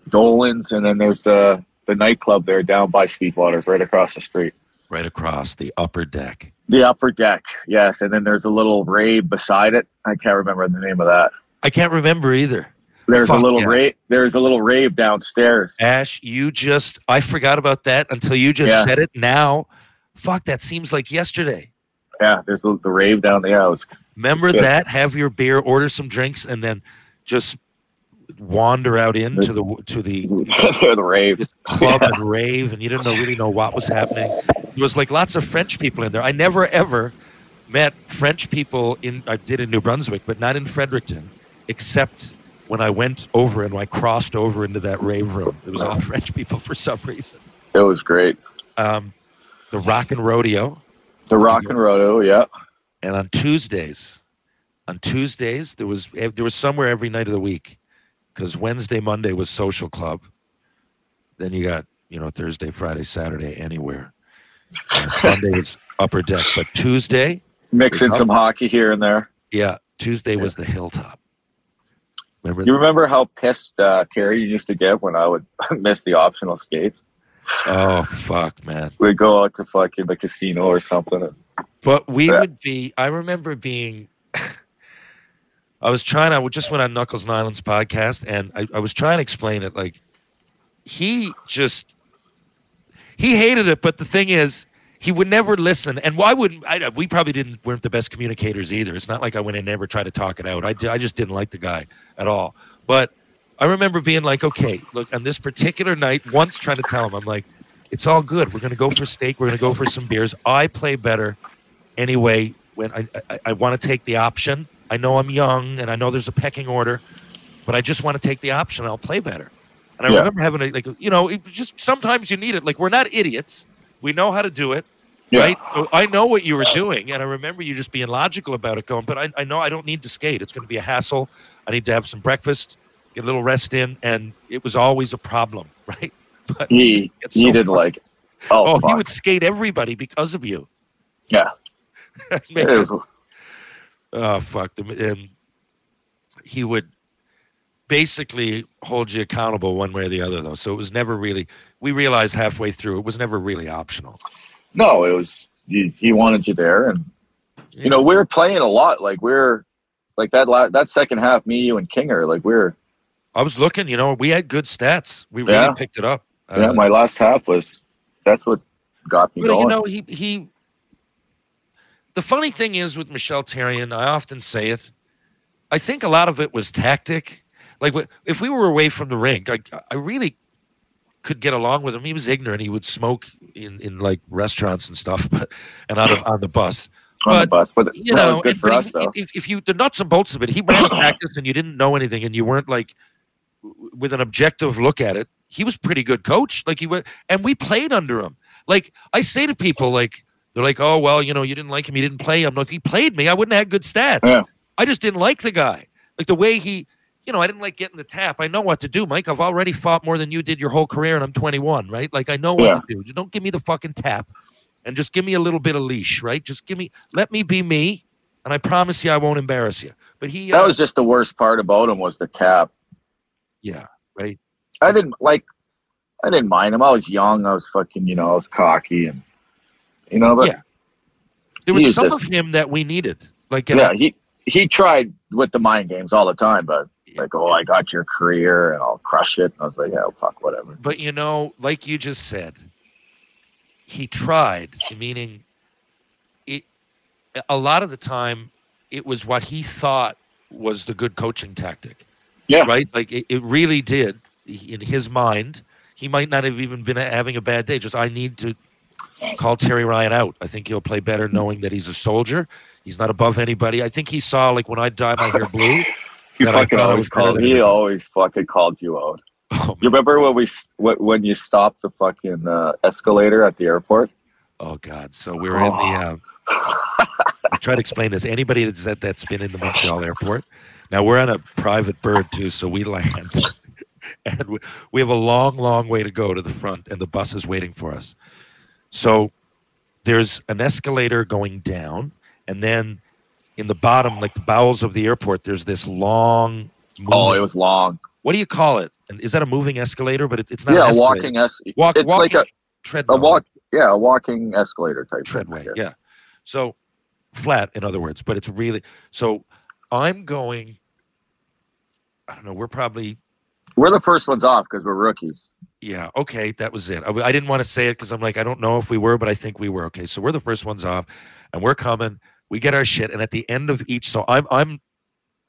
[SPEAKER 2] Dolan's, and then there's the the nightclub there down by Sweetwater's, right across the street.
[SPEAKER 1] right across the upper deck.
[SPEAKER 2] The upper deck, yes, and then there's a little rave beside it. I can't remember the name of that.
[SPEAKER 1] I can't remember either.
[SPEAKER 2] There's
[SPEAKER 1] Fuck
[SPEAKER 2] a little
[SPEAKER 1] yeah.
[SPEAKER 2] rave. There's a little rave downstairs.
[SPEAKER 1] Ash, you just, I forgot about that until you just
[SPEAKER 2] Yeah.
[SPEAKER 1] said it now. Fuck, that seems like yesterday.
[SPEAKER 2] Yeah, there's the, rave down there. Yeah, it was-
[SPEAKER 1] Remember that? Have your beer, order some drinks, and then just wander out into the to the
[SPEAKER 2] the rave.
[SPEAKER 1] club and rave, and you didn't know really know what was happening. There was like lots of French people in there. I never ever met French people in. I did in New Brunswick, but not in Fredericton, except when I went over and I crossed over into that rave room. It was all French people for some reason.
[SPEAKER 2] It was great.
[SPEAKER 1] Um, the Rock and Rodeo,
[SPEAKER 2] The Rock and Roto, yeah.
[SPEAKER 1] and on Tuesdays, on Tuesdays there was there was somewhere every night of the week, because Wednesday, Monday was social club. Then you got you know Thursday, Friday, Saturday, anywhere. Uh, Sunday was upper deck, but Tuesday,
[SPEAKER 2] Mixing some hockey here and there.
[SPEAKER 1] yeah, Tuesday was the hilltop. Remember?
[SPEAKER 2] You remember how pissed uh, Terry used to get when I would miss the optional skates?
[SPEAKER 1] Oh fuck, man!
[SPEAKER 2] We'd go out to fucking the casino or something.
[SPEAKER 1] But we
[SPEAKER 2] Yeah.
[SPEAKER 1] would be. I remember being. I was trying. I just went on Knuckles and podcast, and I, I was trying to explain it. Like, he just he hated it, but the thing is, he would never listen. And why wouldn't I? We probably didn't weren't the best communicators either. It's not like I went and never tried to talk it out. I I just didn't like the guy at all. But I remember being like, okay, look, on this particular night, once trying to tell him, I'm like, it's all good. We're gonna go for steak. We're gonna go for some beers. I play better anyway when I I, I want to take the option. I know I'm young and I know there's a pecking order, but I just want to take the option. I'll play better. And I
[SPEAKER 2] Yeah.
[SPEAKER 1] remember having a like you know it just sometimes you need it. Like we're not idiots. We know how to do it.
[SPEAKER 2] Yeah.
[SPEAKER 1] Right? So I know what you were doing, and I remember you just being logical about it, going, but I, I know I don't need to skate. It's going to be a hassle. I need to have some breakfast, a little rest in, and it was always a problem, right? But
[SPEAKER 2] he
[SPEAKER 1] so
[SPEAKER 2] didn't
[SPEAKER 1] fun.
[SPEAKER 2] like. Oh,
[SPEAKER 1] Oh,
[SPEAKER 2] fuck.
[SPEAKER 1] he would skate everybody because of you.
[SPEAKER 2] yeah.
[SPEAKER 1] Make
[SPEAKER 2] It
[SPEAKER 1] it-
[SPEAKER 2] was-
[SPEAKER 1] oh fuck and he would basically hold you accountable one way or the other though so it was never really we realized halfway through it was never really optional
[SPEAKER 2] no, it was he, he wanted you there, and you know we were playing a lot. Like we are like that la- that second half, me, you, and Kinger. Like we are
[SPEAKER 1] i was looking you know we had good stats we really
[SPEAKER 2] Yeah.
[SPEAKER 1] picked it up
[SPEAKER 2] yeah.
[SPEAKER 1] Uh,
[SPEAKER 2] My last half was that's what got me
[SPEAKER 1] but
[SPEAKER 2] going.
[SPEAKER 1] you know he he the funny thing is with Michel Therrien i often say it i think a lot of it was tactic like if we were away from the rink i, I really could get along with him he was ignorant he would smoke in, in like restaurants and stuff but and on, the on the bus
[SPEAKER 2] on the bus, but
[SPEAKER 1] you
[SPEAKER 2] that
[SPEAKER 1] know
[SPEAKER 2] was good
[SPEAKER 1] and-
[SPEAKER 2] for
[SPEAKER 1] but
[SPEAKER 2] us
[SPEAKER 1] he-
[SPEAKER 2] though.
[SPEAKER 1] if, if you the nuts and bolts of it he went to practice and you didn't know anything and you weren't like with an objective look at it he was pretty good coach. Like he was and we played under him. Like i say to people like they're like oh well you know you didn't like him. He didn't play. I'm like he played me. I wouldn't have had good stats.
[SPEAKER 2] Yeah.
[SPEAKER 1] i just didn't like the guy. Like the way he you know i didn't like getting the tap. I know what to do mike. I've already fought more than you did your whole career and i'm 21 right? Like i know what
[SPEAKER 2] Yeah.
[SPEAKER 1] to do. Don't give me the fucking tap and just give me a little bit of leash right? Just give me let me be me and i promise you i won't embarrass you. But he
[SPEAKER 2] that
[SPEAKER 1] uh,
[SPEAKER 2] was just the worst part about him was the tap.
[SPEAKER 1] Yeah right
[SPEAKER 2] I didn't like. I didn't mind him. I was young. I was fucking. You know, I was cocky and. You know, but
[SPEAKER 1] Yeah. there was some
[SPEAKER 2] just-
[SPEAKER 1] of him that we needed like
[SPEAKER 2] yeah,
[SPEAKER 1] I-
[SPEAKER 2] he he tried with the mind games all the time, but like, oh, I got your career and I'll crush it. I was like, yeah, fuck, whatever.
[SPEAKER 1] But you know, like you just said, he tried, meaning it a lot of the time it was what he thought was the good coaching tactic.
[SPEAKER 2] Yeah.
[SPEAKER 1] Right? Like it, it really did in his mind. He might not have even been having a bad day. Just I need to call Terry Ryan out. I think he'll play better knowing that he's a soldier. He's not above anybody. I think he saw like when I dye my hair blue.
[SPEAKER 2] He fucking always called. He always fucking called you out.
[SPEAKER 1] Oh,
[SPEAKER 2] You remember when we when you stopped the fucking uh, escalator at the airport?
[SPEAKER 1] Oh God! So we're in the. Uh, I try to explain this. Anybody that's that, that's been in the Montreal airport. Now we're on a private bird too, so we land, and we, we have a long, long way to go to the front, and the bus is waiting for us. So there's an escalator going down, and then in the bottom, like the bowels of the airport, there's this long.
[SPEAKER 2] Oh, it was long.
[SPEAKER 1] What do you call it? And is that a moving escalator? But it, it's not.
[SPEAKER 2] Yeah,
[SPEAKER 1] an
[SPEAKER 2] a
[SPEAKER 1] escalator.
[SPEAKER 2] walking es.
[SPEAKER 1] Walk,
[SPEAKER 2] it's like a,
[SPEAKER 1] treadmill.
[SPEAKER 2] a walk. Yeah, a walking escalator type.
[SPEAKER 1] treadway. Yeah. So flat, in other words, but it's really so. I'm going. I don't know. We're probably
[SPEAKER 2] We're the first ones off because we're rookies.
[SPEAKER 1] yeah. Okay, that was it. I, I didn't want to say it because I'm like I don't know if we were, but I think we were. Okay, so we're the first ones off, and we're coming. We get our shit, and at the end of each, so I'm I'm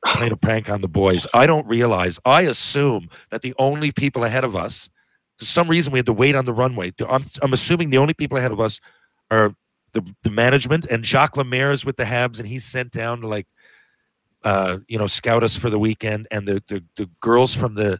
[SPEAKER 1] playing a prank on the boys. I don't realize. I assume that the only people ahead of us, for some reason, we had to wait on the runway. I'm I'm assuming the only people ahead of us are the the management and Jacques Lemaire is with the Habs, and he's sent down to like uh, you know, scout us for the weekend, and the the, the girls from the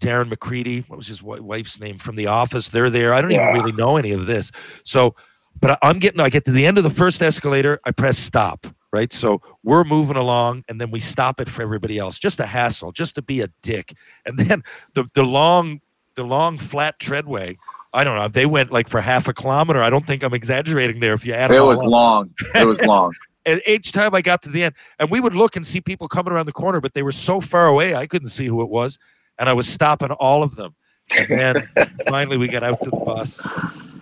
[SPEAKER 1] Darren McCready, what was his wife's name from the office? They're there. I don't
[SPEAKER 2] Yeah.
[SPEAKER 1] even really know any of this. So, but I'm getting. I get to the end of the first escalator. I press stop. Right. So we're moving along, and then we stop it for everybody else. Just a hassle, just to be a dick. And then the the long the long flat treadway. I don't know. They went like for half a kilometer. I don't think I'm exaggerating there. If you add
[SPEAKER 2] It
[SPEAKER 1] all
[SPEAKER 2] was long. It was long.
[SPEAKER 1] And each time I got to the end, and we would look and see people coming around the corner, but they were so far away, I couldn't see who it was. And I was stopping all of them. And then finally we got out to the bus.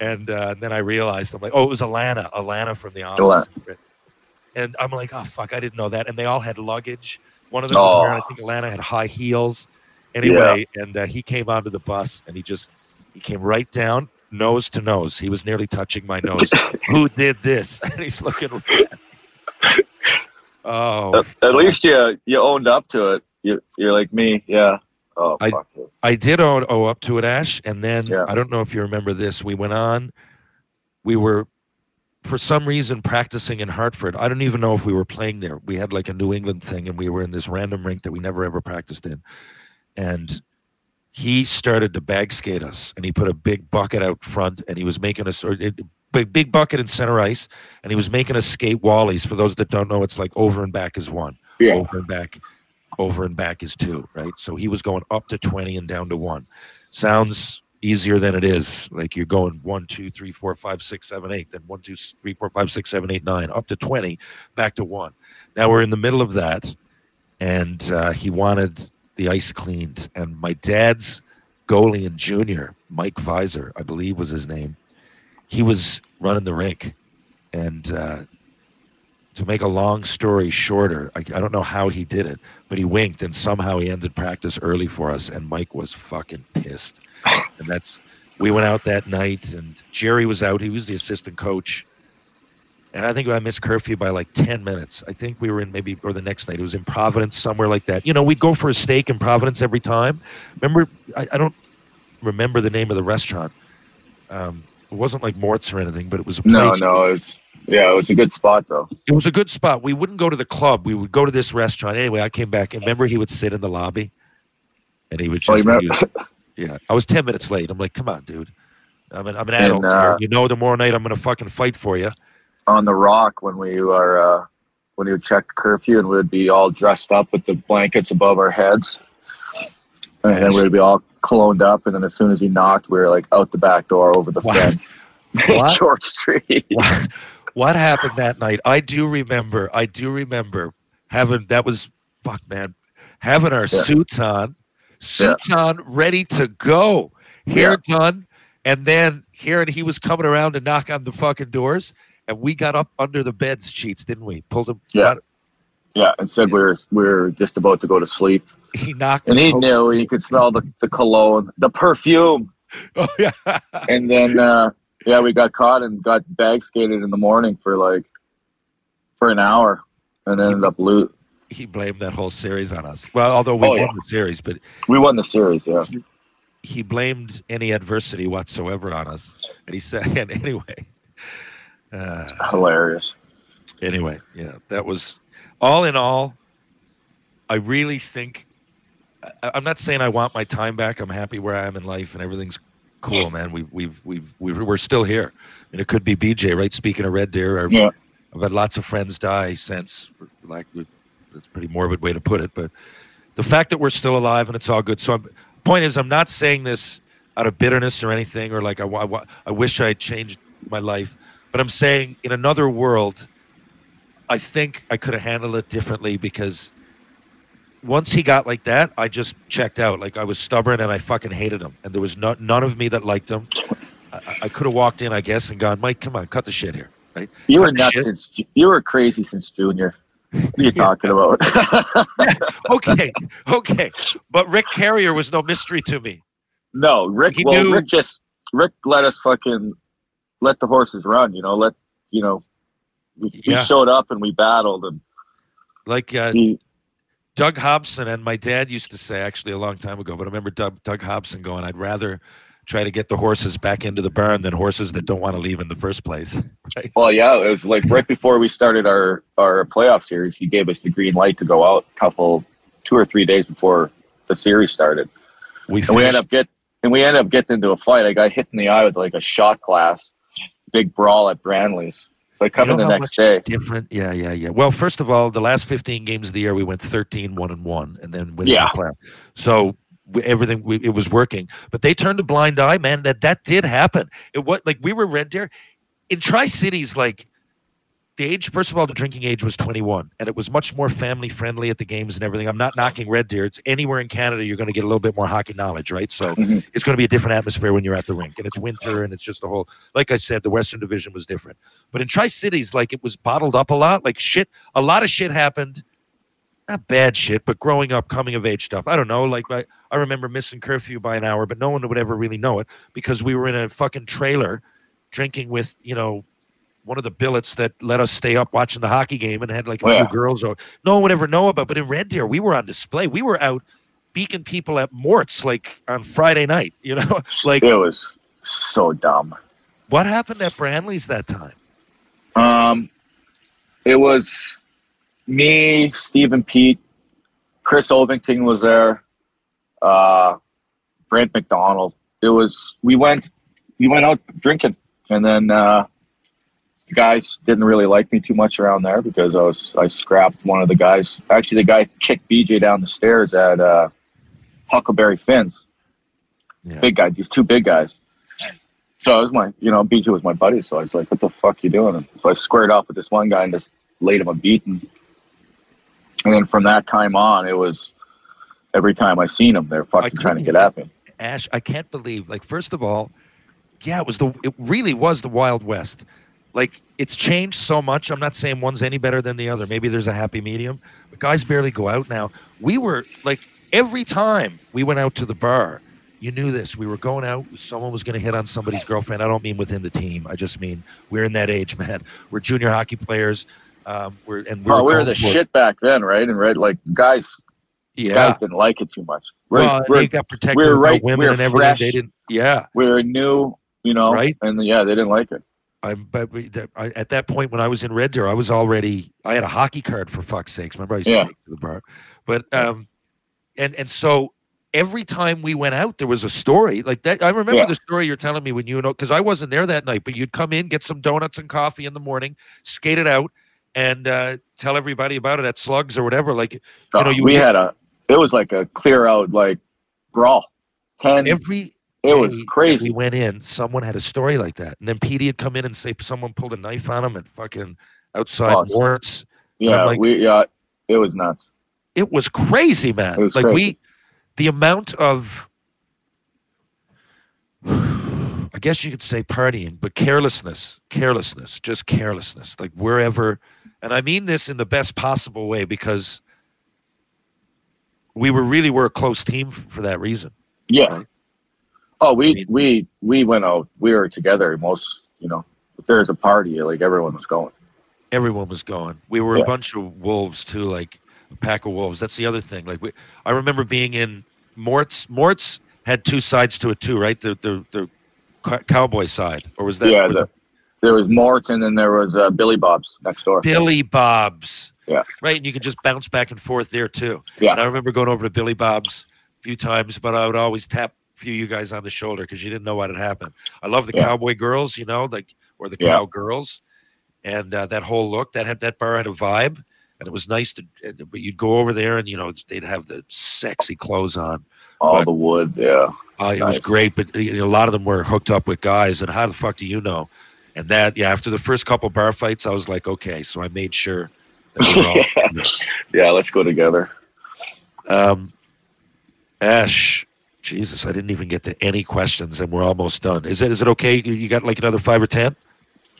[SPEAKER 1] And uh, then I realized, I'm like, oh, it was Alana, Alana from the office. And I'm like, oh, fuck, I didn't know that. And they all had luggage. One of them was
[SPEAKER 2] Oh.
[SPEAKER 1] wearing, I think Alana had high heels. Anyway, and uh, he came onto the bus and he just, he came right down, nose to nose. He was nearly touching my nose. Who did this? And he's looking. Oh,
[SPEAKER 2] At, at least you you owned up to it. You you're like me, yeah. Oh
[SPEAKER 1] I-
[SPEAKER 2] this.
[SPEAKER 1] I did owe, owe up to it, Ash. And then
[SPEAKER 2] Yeah.
[SPEAKER 1] I don't know if you remember this. We went on. We were, for some reason, practicing in Hartford. I don't even know if we were playing there. We had like a New England thing, and we were in this random rink that we never ever practiced in. And he started to bag skate us, and he put a big bucket out front, and he was making us or it- big big bucket in center ice, and he was making us skate wallies. For those that don't know, it's like over and back is one.
[SPEAKER 2] Yeah.
[SPEAKER 1] over and back over and back is two right so he was going up to 20 and down to one sounds easier than it is like you're going one two three four five six seven eight then one two three four five six seven eight nine up to 20 back to one now we're in the middle of that and uh, he wanted the ice cleaned and my dad's goalie and junior mike Visor, i believe was his name he was running the rink and uh, to make a long story shorter, I, I don't know how he did it, but he winked and somehow he ended practice early for us. And Mike was fucking pissed. And that's, we went out that night and Jerry was out. He was the assistant coach. And I think I missed curfew by like 10 minutes. I think we were in maybe, or the next night, it was in Providence, somewhere like that. You know, we'd go for a steak in Providence every time. Remember, I, I don't remember the name of the restaurant. Um, it wasn't like Mort's or anything, but it was a place.
[SPEAKER 2] No, no, it's yeah, it was a good spot though.
[SPEAKER 1] It was a good spot. We wouldn't go to the club. We would go to this restaurant. Anyway, I came back and remember he would sit in the lobby and he would
[SPEAKER 2] Oh, you
[SPEAKER 1] just, he would- yeah. I was 10 minutes late. I'm like, come on, dude. I'm an, I'm an
[SPEAKER 2] And,
[SPEAKER 1] adult
[SPEAKER 2] uh,
[SPEAKER 1] here. You know, tomorrow night I'm going to fucking fight for you.
[SPEAKER 2] On the rock when we were uh when we would check curfew and we'd be all dressed up with the blankets above our heads. And then we'd be all cloned up and then as soon as he knocked we were like out the back door over the
[SPEAKER 1] What?
[SPEAKER 2] fence.
[SPEAKER 1] What?
[SPEAKER 2] George Street.
[SPEAKER 1] What, what happened that night? I do remember. I do remember having that was fuck man, having our suits on, suits on, ready to go, hair done, and then hearing he was coming around to knock on the fucking doors, and we got up under the beds sheets, didn't we? Pulled him.
[SPEAKER 2] Yeah. Yeah, and said we're we were just about to go to sleep.
[SPEAKER 1] He knocked.
[SPEAKER 2] And he knew he could smell the, the cologne, the perfume.
[SPEAKER 1] Oh yeah.
[SPEAKER 2] And then uh yeah, we got caught and got bag skated in the morning for like for an hour and ended up lo-
[SPEAKER 1] he blamed that whole series on us. Well, although we
[SPEAKER 2] Oh,
[SPEAKER 1] won
[SPEAKER 2] yeah.
[SPEAKER 1] the series, but
[SPEAKER 2] we won the series, yeah.
[SPEAKER 1] he blamed any adversity whatsoever on us. And he said, and anyway, uh,
[SPEAKER 2] Hilarious.
[SPEAKER 1] anyway, yeah, that was all in all. I really think I'm not saying I want my time back. I'm happy where I am in life, and everything's cool, man. We've we've we've, we've we're still here, and it could be BJ, right? Speaking of Red Deer, I've,
[SPEAKER 2] Yeah.
[SPEAKER 1] I've had lots of friends die since. Like that's a pretty morbid way to put it, but the fact that we're still alive and it's all good. So, I'm, point is, I'm not saying this out of bitterness or anything, or like I, I, I wish I had changed my life, but I'm saying in another world, I think I could have handled it differently because once he got like that, I just checked out. Like I was stubborn and I fucking hated him, and there was no, none of me that liked him. I, I could have walked in, I guess, and gone, Mike, come on, cut the shit here, right?
[SPEAKER 2] You were
[SPEAKER 1] Cut the
[SPEAKER 2] nuts
[SPEAKER 1] shit.
[SPEAKER 2] since you were crazy since junior. What are you talking about?
[SPEAKER 1] okay, okay, but Rick Carrier was no mystery to me.
[SPEAKER 2] no, Rick
[SPEAKER 1] He
[SPEAKER 2] well
[SPEAKER 1] knew-
[SPEAKER 2] Rick just Rick let us fucking let the horses run, you know, let you know we, we showed up and we battled and
[SPEAKER 1] Like uh,
[SPEAKER 2] he
[SPEAKER 1] Doug Hobson and my dad used to say actually a long time ago, but I remember Doug, Doug Hobson going, I'd rather try to get the horses back into the barn than horses that don't want to leave in the first place. Right?
[SPEAKER 2] Well, yeah, it was like right before we started our our playoff series. He gave us the green light to go out a couple, two or three days before the series started,
[SPEAKER 1] We
[SPEAKER 2] and we ended up get and we ended up getting into a fight. I got hit in the eye with like a shot glass, big brawl at Branley's. I come
[SPEAKER 1] You
[SPEAKER 2] in the next day.
[SPEAKER 1] different. Yeah, yeah, yeah. Well, first of all, the last 15 games of the year, we went 13, 1 and 1, and then winning
[SPEAKER 2] Yeah.
[SPEAKER 1] the playoff. So we, everything, we, it was working. But they turned a blind eye, man. That that did happen. It what like we were Red Deer in Tri Cities, like the age, first of all, the drinking age was 21, and it was much more family friendly at the games and everything. I'm not knocking Red Deer. It's anywhere in Canada, you're going to get a little bit more hockey knowledge, right? So
[SPEAKER 2] Mhm.
[SPEAKER 1] it's going to be a different atmosphere when you're at the rink, and it's winter, and it's just the whole. Like I said, the Western Division was different, but in Tri Cities, like it was bottled up a lot. Like shit, a lot of shit happened. Not bad shit, but growing up, coming of age stuff. I don't know. Like I, I remember missing curfew by an hour, but no one would ever really know it because we were in a fucking trailer, drinking with you know one of the billets that let us stay up watching the hockey game and had like a
[SPEAKER 2] Oh,
[SPEAKER 1] few
[SPEAKER 2] yeah.
[SPEAKER 1] girls or no one would ever know about. But in Red Deer, we were on display. We were out beaking people at Mort's like on Friday night. You know, like
[SPEAKER 2] it was so dumb.
[SPEAKER 1] what happened at Branley's that time?
[SPEAKER 2] Um, it was me, Steve, and Pete. Chris Ovington was there. Uh, Brent McDonald. It was. We went. We went out drinking, and then uh, the guys didn't really like me too much around there because I was. I scrapped one of the guys. Actually, the guy kicked BJ down the stairs at uh, Huckleberry Fins.
[SPEAKER 1] Yeah.
[SPEAKER 2] Big guy. These two big guys. So I was my, you know, BJ was my buddy. So I was like, "What the fuck you doing?" So I squared off with this one guy and just laid him a beating. And then from that time on, it was every time I seen him, they're fucking trying to get at me.
[SPEAKER 1] Ash, I can't believe. Like, first of all, yeah, it was the. It really was the Wild West. Like, it's changed so much. I'm not saying one's any better than the other. Maybe there's a happy medium, but guys barely go out now. We were like every time we went out to the bar, you knew this. We were going out. Someone was going to hit on somebody's girlfriend. I don't mean within the team. I just mean we're in that age, man. We're junior hockey players. Um, we're and we
[SPEAKER 2] Oh, we were the shit back then, right? And right, like guys,
[SPEAKER 1] Yeah.
[SPEAKER 2] guys didn't like it too much. We're,
[SPEAKER 1] well,
[SPEAKER 2] we're,
[SPEAKER 1] they got protected
[SPEAKER 2] we're right-
[SPEAKER 1] women
[SPEAKER 2] we're
[SPEAKER 1] and everything.
[SPEAKER 2] fresh.
[SPEAKER 1] They didn't. Yeah.
[SPEAKER 2] we're new, you know,
[SPEAKER 1] Right.
[SPEAKER 2] And yeah, they didn't like it.
[SPEAKER 1] I but we, that- I, at that point when I was in Red Deer, I was already I had a hockey card for fuck's sakes. Remember I used
[SPEAKER 2] Yeah.
[SPEAKER 1] to take to the bar, but um, and and so every time we went out, there was a story like that. I remember
[SPEAKER 2] Yeah.
[SPEAKER 1] the story you're telling me when you know because I wasn't there that night, but you'd come in, get some donuts and coffee in the morning, skate it out, and uh, tell everybody about it at Slugs or whatever. Like you know,
[SPEAKER 2] Oh,
[SPEAKER 1] you
[SPEAKER 2] we had a, it was like a clear out like brawl. Ten.
[SPEAKER 1] every
[SPEAKER 2] it was crazy.
[SPEAKER 1] We went in, someone had a story like that, and then Petey had come in and say someone pulled a knife on him and fucking outside
[SPEAKER 2] it's-
[SPEAKER 1] warrants.
[SPEAKER 2] yeah,
[SPEAKER 1] like-
[SPEAKER 2] we yeah, it was nuts.
[SPEAKER 1] it was crazy, man.
[SPEAKER 2] It was
[SPEAKER 1] like
[SPEAKER 2] crazy.
[SPEAKER 1] we, the amount of, I guess you could say partying, but carelessness, carelessness, just carelessness. Like wherever, and I mean this in the best possible way because we were really were a close team for that reason.
[SPEAKER 2] Yeah.
[SPEAKER 1] Right.
[SPEAKER 2] Oh, we
[SPEAKER 1] mean-
[SPEAKER 2] we we went out. We were together. Most, you know, if there was a party, like everyone was going.
[SPEAKER 1] Everyone was going. We were
[SPEAKER 2] Yeah.
[SPEAKER 1] a bunch of wolves too, like a pack of wolves. That's the other thing. Like we, I remember being in Mort's. Mort's had two sides to it too, right? The the the cowboy side, or was that
[SPEAKER 2] yeah, the, there was Morton, and then there was uh, Billy Bob's next door.
[SPEAKER 1] Billy Bob's.
[SPEAKER 2] Yeah.
[SPEAKER 1] Right. And you could just bounce back and forth there too.
[SPEAKER 2] Yeah.
[SPEAKER 1] And I remember going over to Billy Bob's a few times, but I would always tap few of you guys on the shoulder because you didn't know what had happened. I love the
[SPEAKER 2] Yeah.
[SPEAKER 1] cowboy girls, you know, like or the
[SPEAKER 2] Yeah.
[SPEAKER 1] cowgirls, and uh, that whole look that had that bar had a vibe, and it was nice to. But you'd go over there, and you know they'd have the sexy clothes on.
[SPEAKER 2] All
[SPEAKER 1] But-
[SPEAKER 2] the wood. Yeah.
[SPEAKER 1] Uh, it was great, but you know, a lot of them were hooked up with guys. And how the fuck do you know? And that, yeah, after the first couple bar fights, I was like, okay. So I made sure that we were all.
[SPEAKER 2] Yeah. Let's go together.
[SPEAKER 1] um, Ash, Jesus, I didn't even get to any questions, and we're almost done. Is it is it okay? You- got like another five or ten?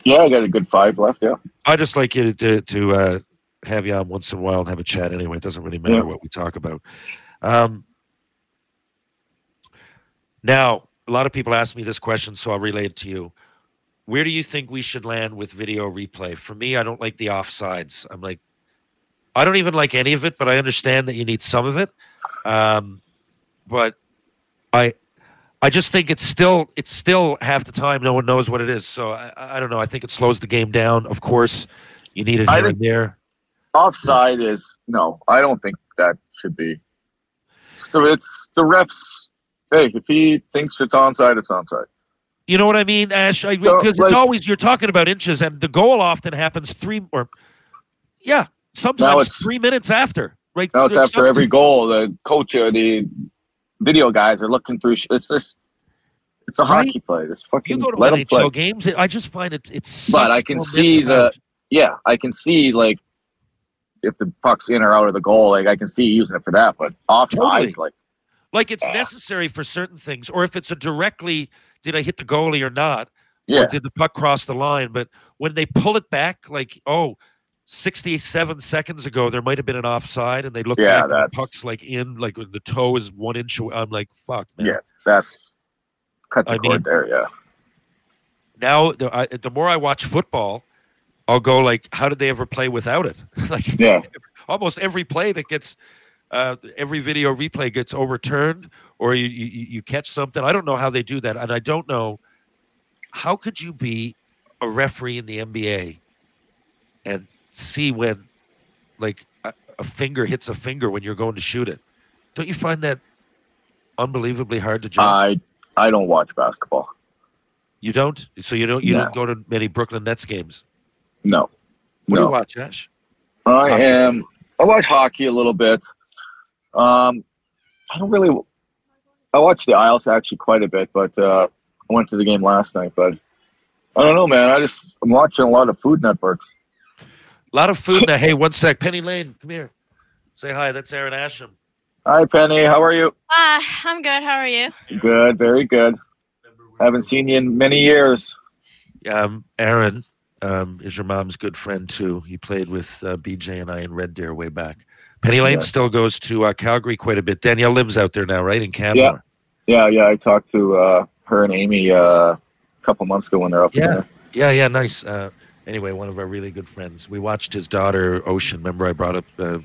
[SPEAKER 2] Yeah, I got a good five left. Yeah.
[SPEAKER 1] I just like you to to uh, have you on once in a while and have a chat. Anyway, it doesn't really matter
[SPEAKER 2] Yeah.
[SPEAKER 1] what we talk about. Um, now, a lot of people ask me this question, so I'll relay it to you. Where do you think we should land with video replay? For me, I don't like the offsides. I'm like, I don't even like any of it, but I understand that you need some of it. Um, but I, I just think it's still it's still half the time no one knows what it is. So I, I don't know. I think it slows the game down. Of course, you need it here and there.
[SPEAKER 2] Offside is no. I don't think that should be. It's the, it's the refs. Hey, if he thinks it's onside, it's onside.
[SPEAKER 1] You know what I mean, Ash? I,
[SPEAKER 2] So,
[SPEAKER 1] because
[SPEAKER 2] like-
[SPEAKER 1] it's always you're talking about inches, and the goal often happens three or yeah, sometimes three minutes after. Right?
[SPEAKER 2] Now it's after every goal. Uh, the coach or the video guys are looking through. sh- It's just. It's a
[SPEAKER 1] Right.
[SPEAKER 2] hockey play. It's fucking
[SPEAKER 1] You go to
[SPEAKER 2] let 'em play.
[SPEAKER 1] Games. I just find it. It's.
[SPEAKER 2] But I can see the yeah, I can see like if the puck's in or out of the goal, like I can see using it for that. But offsides,
[SPEAKER 1] Totally.
[SPEAKER 2] like
[SPEAKER 1] like it's ah. necessary for certain things, or if it's a directly did I hit the goalie or not,
[SPEAKER 2] yeah,
[SPEAKER 1] or did the puck cross the line? But when they pull it back, like oh. 67 seconds ago, there might have been an offside, and they look
[SPEAKER 2] Yeah,
[SPEAKER 1] back and the puck's like in, like the toe is one inch away. I'm like, fuck, man.
[SPEAKER 2] yeah, that's cut the
[SPEAKER 1] I
[SPEAKER 2] cord
[SPEAKER 1] mean-
[SPEAKER 2] there. Yeah,
[SPEAKER 1] now the, I, the more I watch football, I'll go like, how did they ever play without it? like
[SPEAKER 2] yeah,
[SPEAKER 1] almost every play that gets, uh, every video replay gets overturned, or you, you you catch something. I don't know how they do that, and I don't know how could you be a referee in the NBA and see when, like, a, a finger hits a finger when you're going to shoot it. Don't you find that unbelievably hard to judge?
[SPEAKER 2] I I don't watch basketball.
[SPEAKER 1] you don't. So you don't. You
[SPEAKER 2] No.
[SPEAKER 1] don't go to many Brooklyn Nets games.
[SPEAKER 2] No,
[SPEAKER 1] What do you watch, Ash?
[SPEAKER 2] I
[SPEAKER 1] Hockey.
[SPEAKER 2] am. I watch hockey a little bit. Um, I don't really. I watch the Isles actually quite a bit, but uh, I went to the game last night. But I don't know, man. I just I'm watching a lot of Food Networks.
[SPEAKER 1] A lot of food now. Hey, one sec. Penny Lane, come here. Say hi. That's Aaron Asham.
[SPEAKER 2] Hi, Penny. How are you?
[SPEAKER 4] Ah, I'm good. How are you?
[SPEAKER 2] Good, very good. Haven't seen you in many years.
[SPEAKER 1] Um, Aaron um, is your mom's good friend too. He played with uh, BJ and I in Red Deer way back. Penny Lane
[SPEAKER 2] Yeah.
[SPEAKER 1] still goes to uh, Calgary quite a bit. Danielle lives out there now, right in Canada.
[SPEAKER 2] Yeah, yeah. I talked to uh, her and Amy uh, a couple months ago when they're up
[SPEAKER 1] Yeah.
[SPEAKER 2] there.
[SPEAKER 1] Yeah, yeah, nice. Uh, anyway, one of our really good friends. We watched his daughter Ocean. Remember, I brought up uh,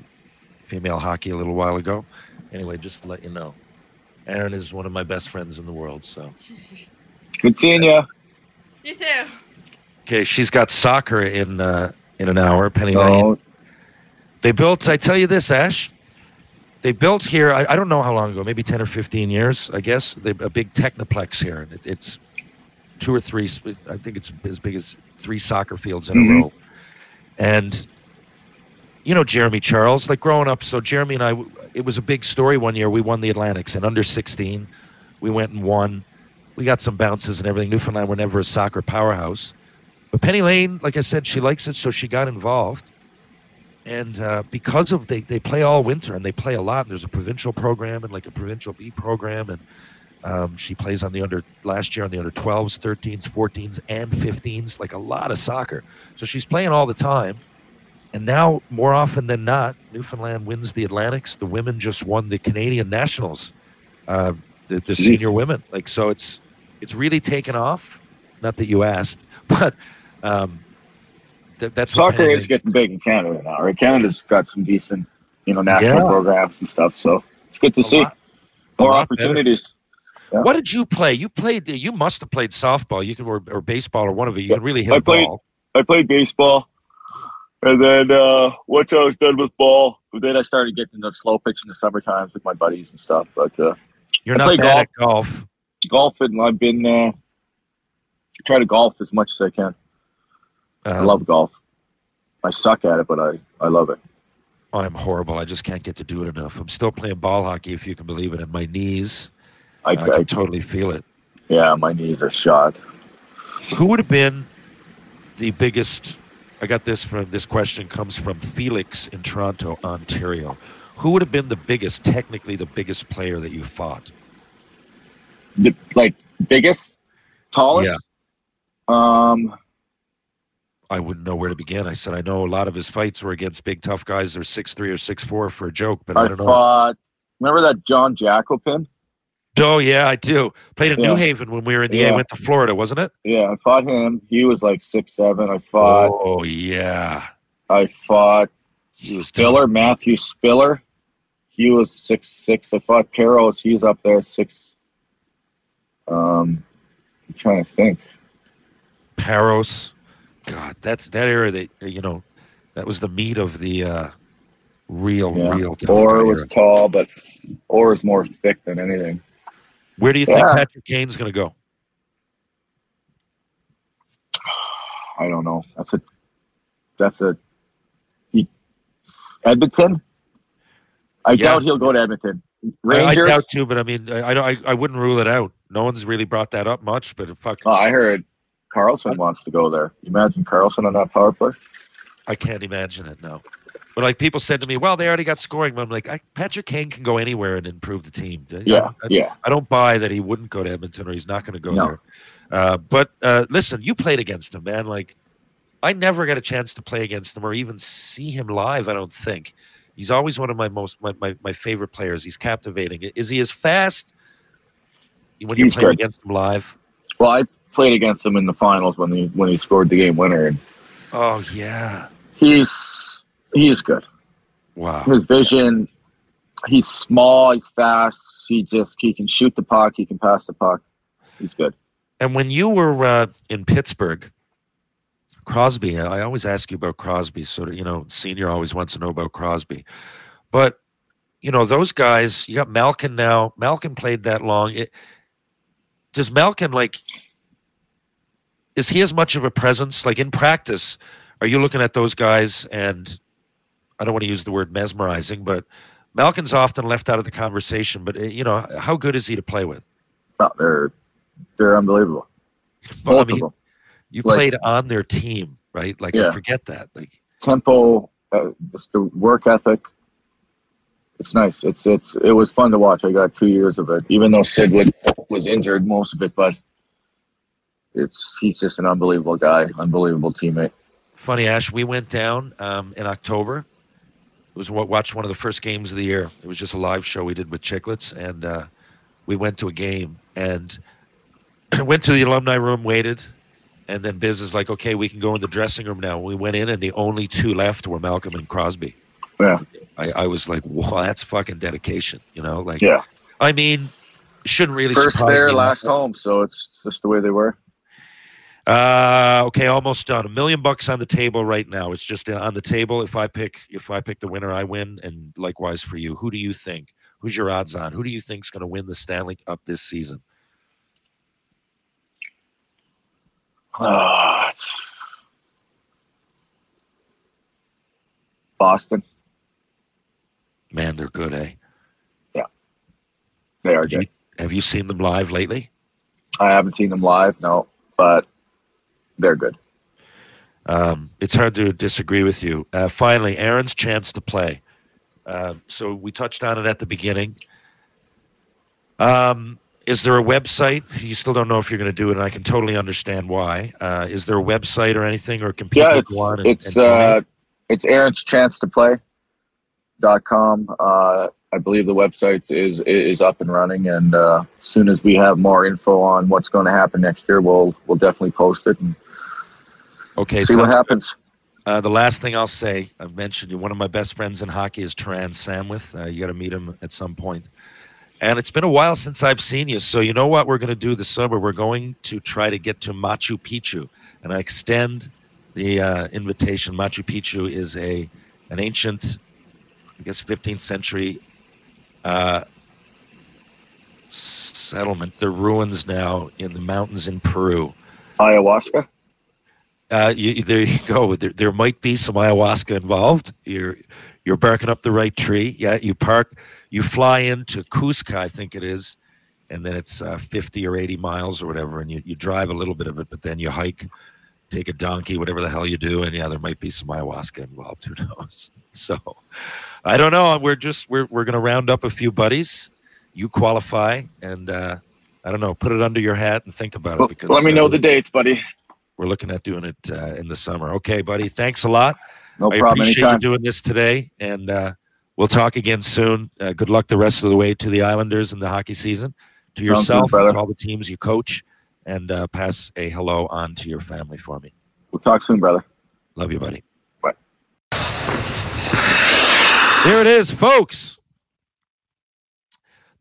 [SPEAKER 1] female hockey a little while ago. Anyway, just to let you know, Aaron is one of my best friends in the world. So,
[SPEAKER 2] Good seeing you.
[SPEAKER 4] You too.
[SPEAKER 1] okay, she's got soccer in uh, in an hour. Penny Lane.
[SPEAKER 2] Oh,
[SPEAKER 1] They built. I tell you this, Ash. They built here. I, I don't know how long ago. Maybe ten or fifteen years. I guess they, a big technoplex here. and It, it's two or three. I think it's as big as three soccer fields in
[SPEAKER 2] Mhm.
[SPEAKER 1] a row. And you know Jeremy Charles. Like growing up, so Jeremy and I. It was a big story one year. We won the Atlantics and under sixteen. We went and won. We got some bounces and everything. Newfoundland were never a soccer powerhouse. But Penny Lane, like I said, she likes it, so she got involved and uh, because of they, they play all winter and they play a lot and there's a provincial program and like a provincial b program and um, she plays on the under last year on the under 12s 13s 14s and 15s like a lot of soccer so she's playing all the time and now more often than not newfoundland wins the atlantics the women just won the canadian nationals uh, the, the senior women like so it's it's really taken off not that you asked but um, that, that's
[SPEAKER 2] soccer is getting big in Canada now, right? Canada's got some decent, you know, national
[SPEAKER 1] Yeah.
[SPEAKER 2] programs and stuff. So it's good to
[SPEAKER 1] A
[SPEAKER 2] see
[SPEAKER 1] lot-
[SPEAKER 2] more
[SPEAKER 1] opportunities. better.
[SPEAKER 2] Yeah.
[SPEAKER 1] What did you play? You played. You must have played softball. You can or, or baseball or one of it. You
[SPEAKER 2] Yeah,
[SPEAKER 1] can really hit
[SPEAKER 2] I
[SPEAKER 1] a
[SPEAKER 2] played-
[SPEAKER 1] ball.
[SPEAKER 2] I played baseball, and then uh, once I was done with ball, then I started getting the slow pitch in the summer times with my buddies and stuff. But uh,
[SPEAKER 1] You're
[SPEAKER 2] I
[SPEAKER 1] not bad at golf.
[SPEAKER 2] Golf, and I've been uh, try to golf as much as I can. I
[SPEAKER 1] Um,
[SPEAKER 2] love golf. I suck at it, but I, I love it.
[SPEAKER 1] I'm horrible. I just can't get to do it enough. I'm still playing ball hockey, if you can believe it, and my knees.
[SPEAKER 2] I,
[SPEAKER 1] I
[SPEAKER 2] I,
[SPEAKER 1] can totally feel it.
[SPEAKER 2] yeah, my knees are shot.
[SPEAKER 1] Who would have been the biggest? I got this from this question comes from Felix in Toronto, Ontario. Who would have been the biggest, technically the biggest player that you fought?
[SPEAKER 2] The, like biggest, tallest. Um,
[SPEAKER 1] I wouldn't know where to begin. I said I know a lot of his fights were against big tough guys. They're six three or six four for a joke, but I,
[SPEAKER 2] I
[SPEAKER 1] don't know.
[SPEAKER 2] fought. Remember that John Jakopin?
[SPEAKER 1] Oh yeah, I do. Played in
[SPEAKER 2] Yeah.
[SPEAKER 1] New Haven when we were in the
[SPEAKER 2] Yeah.
[SPEAKER 1] A. Went to Florida, wasn't it?
[SPEAKER 2] Yeah, I fought him. He was like six seven. I fought.
[SPEAKER 1] oh yeah.
[SPEAKER 2] I fought Spiller, Matthew Spiller. He was six six. I fought Parros. He's up there six Um, I'm trying to think.
[SPEAKER 1] Parros. God, that's that era that you know, that was the meat of the uh, real,
[SPEAKER 2] Yeah.
[SPEAKER 1] real tough
[SPEAKER 2] Orr was tall, but Orr is more thick than anything.
[SPEAKER 1] Where do you think
[SPEAKER 2] Yeah.
[SPEAKER 1] Patrick Kane's going to go?
[SPEAKER 2] I don't know. That's a that's a he, Edmonton. I
[SPEAKER 1] Yeah.
[SPEAKER 2] doubt he'll go to Edmonton.
[SPEAKER 1] I, I
[SPEAKER 2] Rangers.
[SPEAKER 1] doubt too, but I mean, I, I, don't- I, I wouldn't rule it out. No one's really brought that up much, but fuck,
[SPEAKER 2] Oh, I heard Carlson wants to go there. Imagine Carlson on that power play?
[SPEAKER 1] I can't imagine it now. But like people said to me, well, they already got scoring. But I'm like, I, Patrick Kane can go anywhere and improve the team.
[SPEAKER 2] Yeah,
[SPEAKER 1] I,
[SPEAKER 2] yeah.
[SPEAKER 1] I don't buy that he wouldn't go to Edmonton or he's not going to go
[SPEAKER 2] No.
[SPEAKER 1] there. Uh, but uh, listen, you played against him, man. Like, I never got a chance to play against him or even see him live. I don't think he's always one of my most my, my, my favorite players. He's captivating. Is he as fast when you play against him live?
[SPEAKER 2] Well, I played against him in the finals when he when he scored the game winner, and
[SPEAKER 1] Oh yeah,
[SPEAKER 2] he's he's good.
[SPEAKER 1] wow.
[SPEAKER 2] His vision. He's small. He's fast. He just he can shoot the puck. He can pass the puck. He's good.
[SPEAKER 1] And when you were uh, in Pittsburgh, Crosby, I always ask you about Crosby. Sort of, you know, senior always wants to know about Crosby. But, you know, those guys, you got Malkin now. Malkin played that long. It, does Malkin, like, is he as much of a presence? Like in practice, are you looking at those guys and I don't want to use the word mesmerizing, but Malkin's often left out of the conversation. But, uh, you know, how good is he to play with?
[SPEAKER 2] No, they're they're unbelievable.
[SPEAKER 1] Well, I mean. You
[SPEAKER 2] Like-
[SPEAKER 1] played on their team, right? Like, I
[SPEAKER 2] Yeah.
[SPEAKER 1] forget that. Like,
[SPEAKER 2] tempo, uh, just the work ethic. It's nice. It's it's it was fun to watch. I got two years of it, even though Sid would, was injured most of it. But it's he's just an unbelievable guy, unbelievable teammate.
[SPEAKER 1] funny, Ash, we went down um, in October. It was what watched one of the first games of the year. It was just a live show we did with Chiclets, and uh, we went to a game and went to the alumni room, waited, and then Biz is like, "Okay, we can go in the dressing room now." We went in, and the only two left were Malkin and Crosby.
[SPEAKER 2] Yeah,
[SPEAKER 1] I, I was like, "Wow, that's fucking dedication," you know? Like,
[SPEAKER 2] yeah.
[SPEAKER 1] I mean, shouldn't really
[SPEAKER 2] First there, last home. So it's, it's just the way they were.
[SPEAKER 1] Uh, okay, almost done. A million bucks on the table right now. It's just uh, on the table. If I pick, if I pick the winner, I win, and likewise for you. Who do you think? Who's your odds on? Who do you think's going to win the Stanley Cup this season?
[SPEAKER 2] Ah, Boston.
[SPEAKER 1] Man, they're good, eh?
[SPEAKER 2] Yeah, they are
[SPEAKER 1] Have you,
[SPEAKER 2] good.
[SPEAKER 1] have you seen them live lately?
[SPEAKER 2] I haven't seen them live, no, but they're good.
[SPEAKER 1] Um, it's hard to disagree with you. Uh, finally, Aaron's chance to play. Uh, so we touched on it at the beginning. Um, is there a website? You still don't know if you're going to do it, and I can totally understand why. Uh, is there a website or anything, or can people
[SPEAKER 2] yeah, it's
[SPEAKER 1] go on and,
[SPEAKER 2] it's
[SPEAKER 1] and
[SPEAKER 2] uh, it's Aaron's chance to play dot com. Uh, I believe the website is is up and running, and uh, as soon as we have more info on what's going to happen next year, we'll we'll definitely post it and
[SPEAKER 1] okay?
[SPEAKER 2] see what happens.
[SPEAKER 1] Uh, the last thing I'll say, I've mentioned you. One of my best friends in hockey is Taran Samwith. Uh, you got to meet him at some point. And it's been a while since I've seen you. So you know what we're going to do this summer? We're going to try to get to Machu Picchu, and I extend the uh, invitation. Machu Picchu is a an ancient, I guess, 15th century uh, settlement. They're ruins now in the mountains in Peru.
[SPEAKER 2] Ayahuasca.
[SPEAKER 1] Uh, you, there you go. There, there might be some ayahuasca involved. You're you're barking up the right tree. Yeah, you park, you fly into Cusco, I think it is, and then it's uh, 50 or 80 miles or whatever, and you, you drive a little bit of it, but then you hike, take a donkey, whatever the hell you do, and yeah, there might be some ayahuasca involved. Who knows? So, I don't know. We're just we're we're gonna round up a few buddies. You qualify, and uh, I don't know. Put it under your hat and think about it
[SPEAKER 2] Well,
[SPEAKER 1] because
[SPEAKER 2] let me
[SPEAKER 1] uh,
[SPEAKER 2] know the dates, buddy.
[SPEAKER 1] We're looking at doing it uh, in the summer. Okay, buddy. Thanks a lot.
[SPEAKER 2] No
[SPEAKER 1] I
[SPEAKER 2] problem.
[SPEAKER 1] appreciate
[SPEAKER 2] Anytime.
[SPEAKER 1] you doing this today, and uh, we'll talk again soon. Uh, good luck the rest of the way to the Islanders in the hockey season. To
[SPEAKER 2] Sounds
[SPEAKER 1] yourself,
[SPEAKER 2] brother.
[SPEAKER 1] to all the teams you coach, and uh, pass a hello on to your family for me.
[SPEAKER 2] We'll talk soon, brother.
[SPEAKER 1] Love you, buddy.
[SPEAKER 2] Bye.
[SPEAKER 1] Here it is, folks.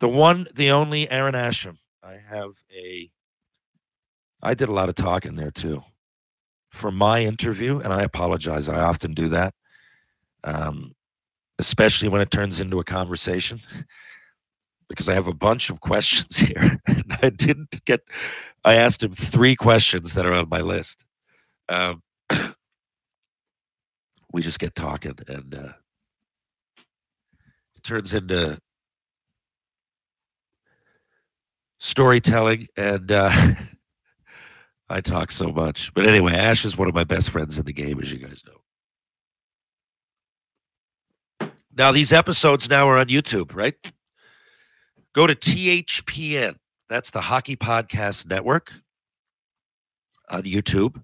[SPEAKER 1] The one, the only Aaron Asham. I have a. I did a lot of talking there too. For my interview, and I apologize. I often do that, um, especially when it turns into a conversation, because I have a bunch of questions here. And I didn't get. I asked him three questions that are on my list. Um, we just get talking, and uh, it turns into storytelling and uh, I talk so much. But anyway, Ash is one of my best friends in the game, as you guys know. Now, these episodes now are on YouTube, right? Go to THPN. That's the Hockey Podcast Network on YouTube.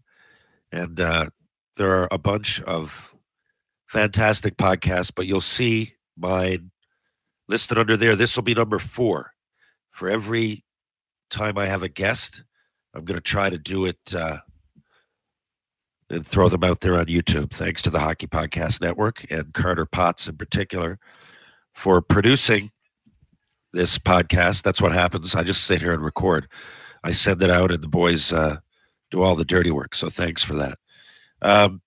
[SPEAKER 1] And uh, there are a bunch of fantastic podcasts, but you'll see mine listed under there. This will be number four. For every time I have a guest, I'm going to try to do it uh, and throw them out there on YouTube. Thanks to the Hockey Podcast Network and Carter Potts in particular for producing this podcast. That's what happens. I just sit here and record. I send it out, and the boys uh, do all the dirty work. So thanks for that. Um,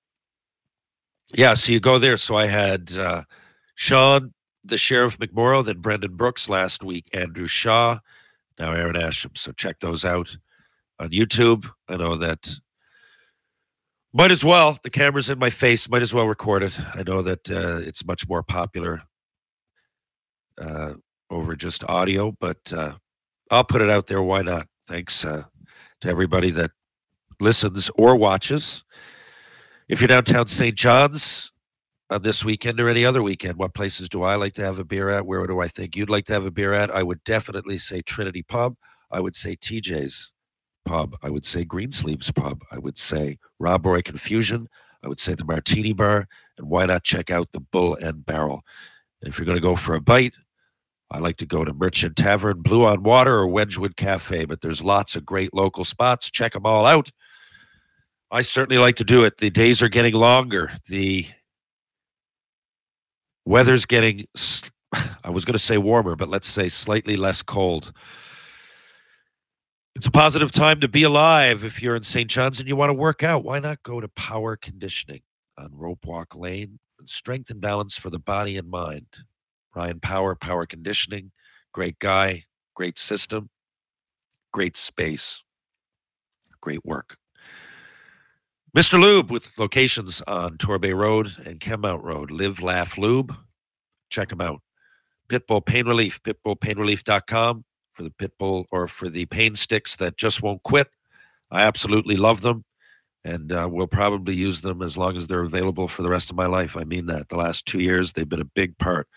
[SPEAKER 1] yeah, so you go there. So I had uh, Sean, the Sheriff McMorrow, then Brendan Brooks last week, Andrew Shaw, now Aaron Asham. So check those out on YouTube. I know that might as well. The camera's in my face. Might as well record it. I know that uh, it's much more popular uh, over just audio, but uh, I'll put it out there. Why not? Thanks uh, to everybody that listens or watches. If you're downtown St. John's on this weekend or any other weekend, what places do I like to have a beer at? Where do I think you'd like to have a beer at? I would definitely say Trinity Pub. I would say TJ's Pub. I would say Greensleeves Pub. I would say Rob Roy Confusion. I would say the Martini Bar. And why not check out the Bull and Barrel? And if you're going to go for a bite, I like to go to Merchant Tavern, Blue on Water, or Wedgwood Cafe. But there's lots of great local spots. Check them all out. I certainly like to do it. The days are getting longer. The weather's getting, I was going to say warmer, but let's say slightly less cold. It's a positive time to be alive. If you're in St. John's and you want to work out, why not go to Power Conditioning on Rope Walk Lane? Strength and balance for the body and mind. Ryan Power, Power Conditioning, great guy, great system, great space, great work. Mr. Lube with locations on Torbay Road and Kenmount Road. Live, laugh, lube. Check them out. Pitbull Pain Relief, pitbullpainrelief.com for the Pitbull or for the pain sticks that just won't quit. I absolutely love them and uh, will probably use them as long as they're available for the rest of my life. I mean that. The last two years, they've been a big part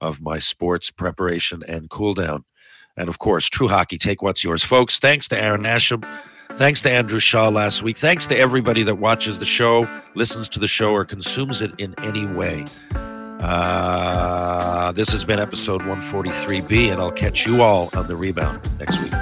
[SPEAKER 1] of my sports preparation and cool down. And of course, True Hockey, take what's yours. Folks, thanks to Aaron Asham. Thanks to Andrew Shaw last week. Thanks to everybody that watches the show, listens to the show, or consumes it in any way. Uh, this has been episode 143B, and I'll catch you all on the rebound next week.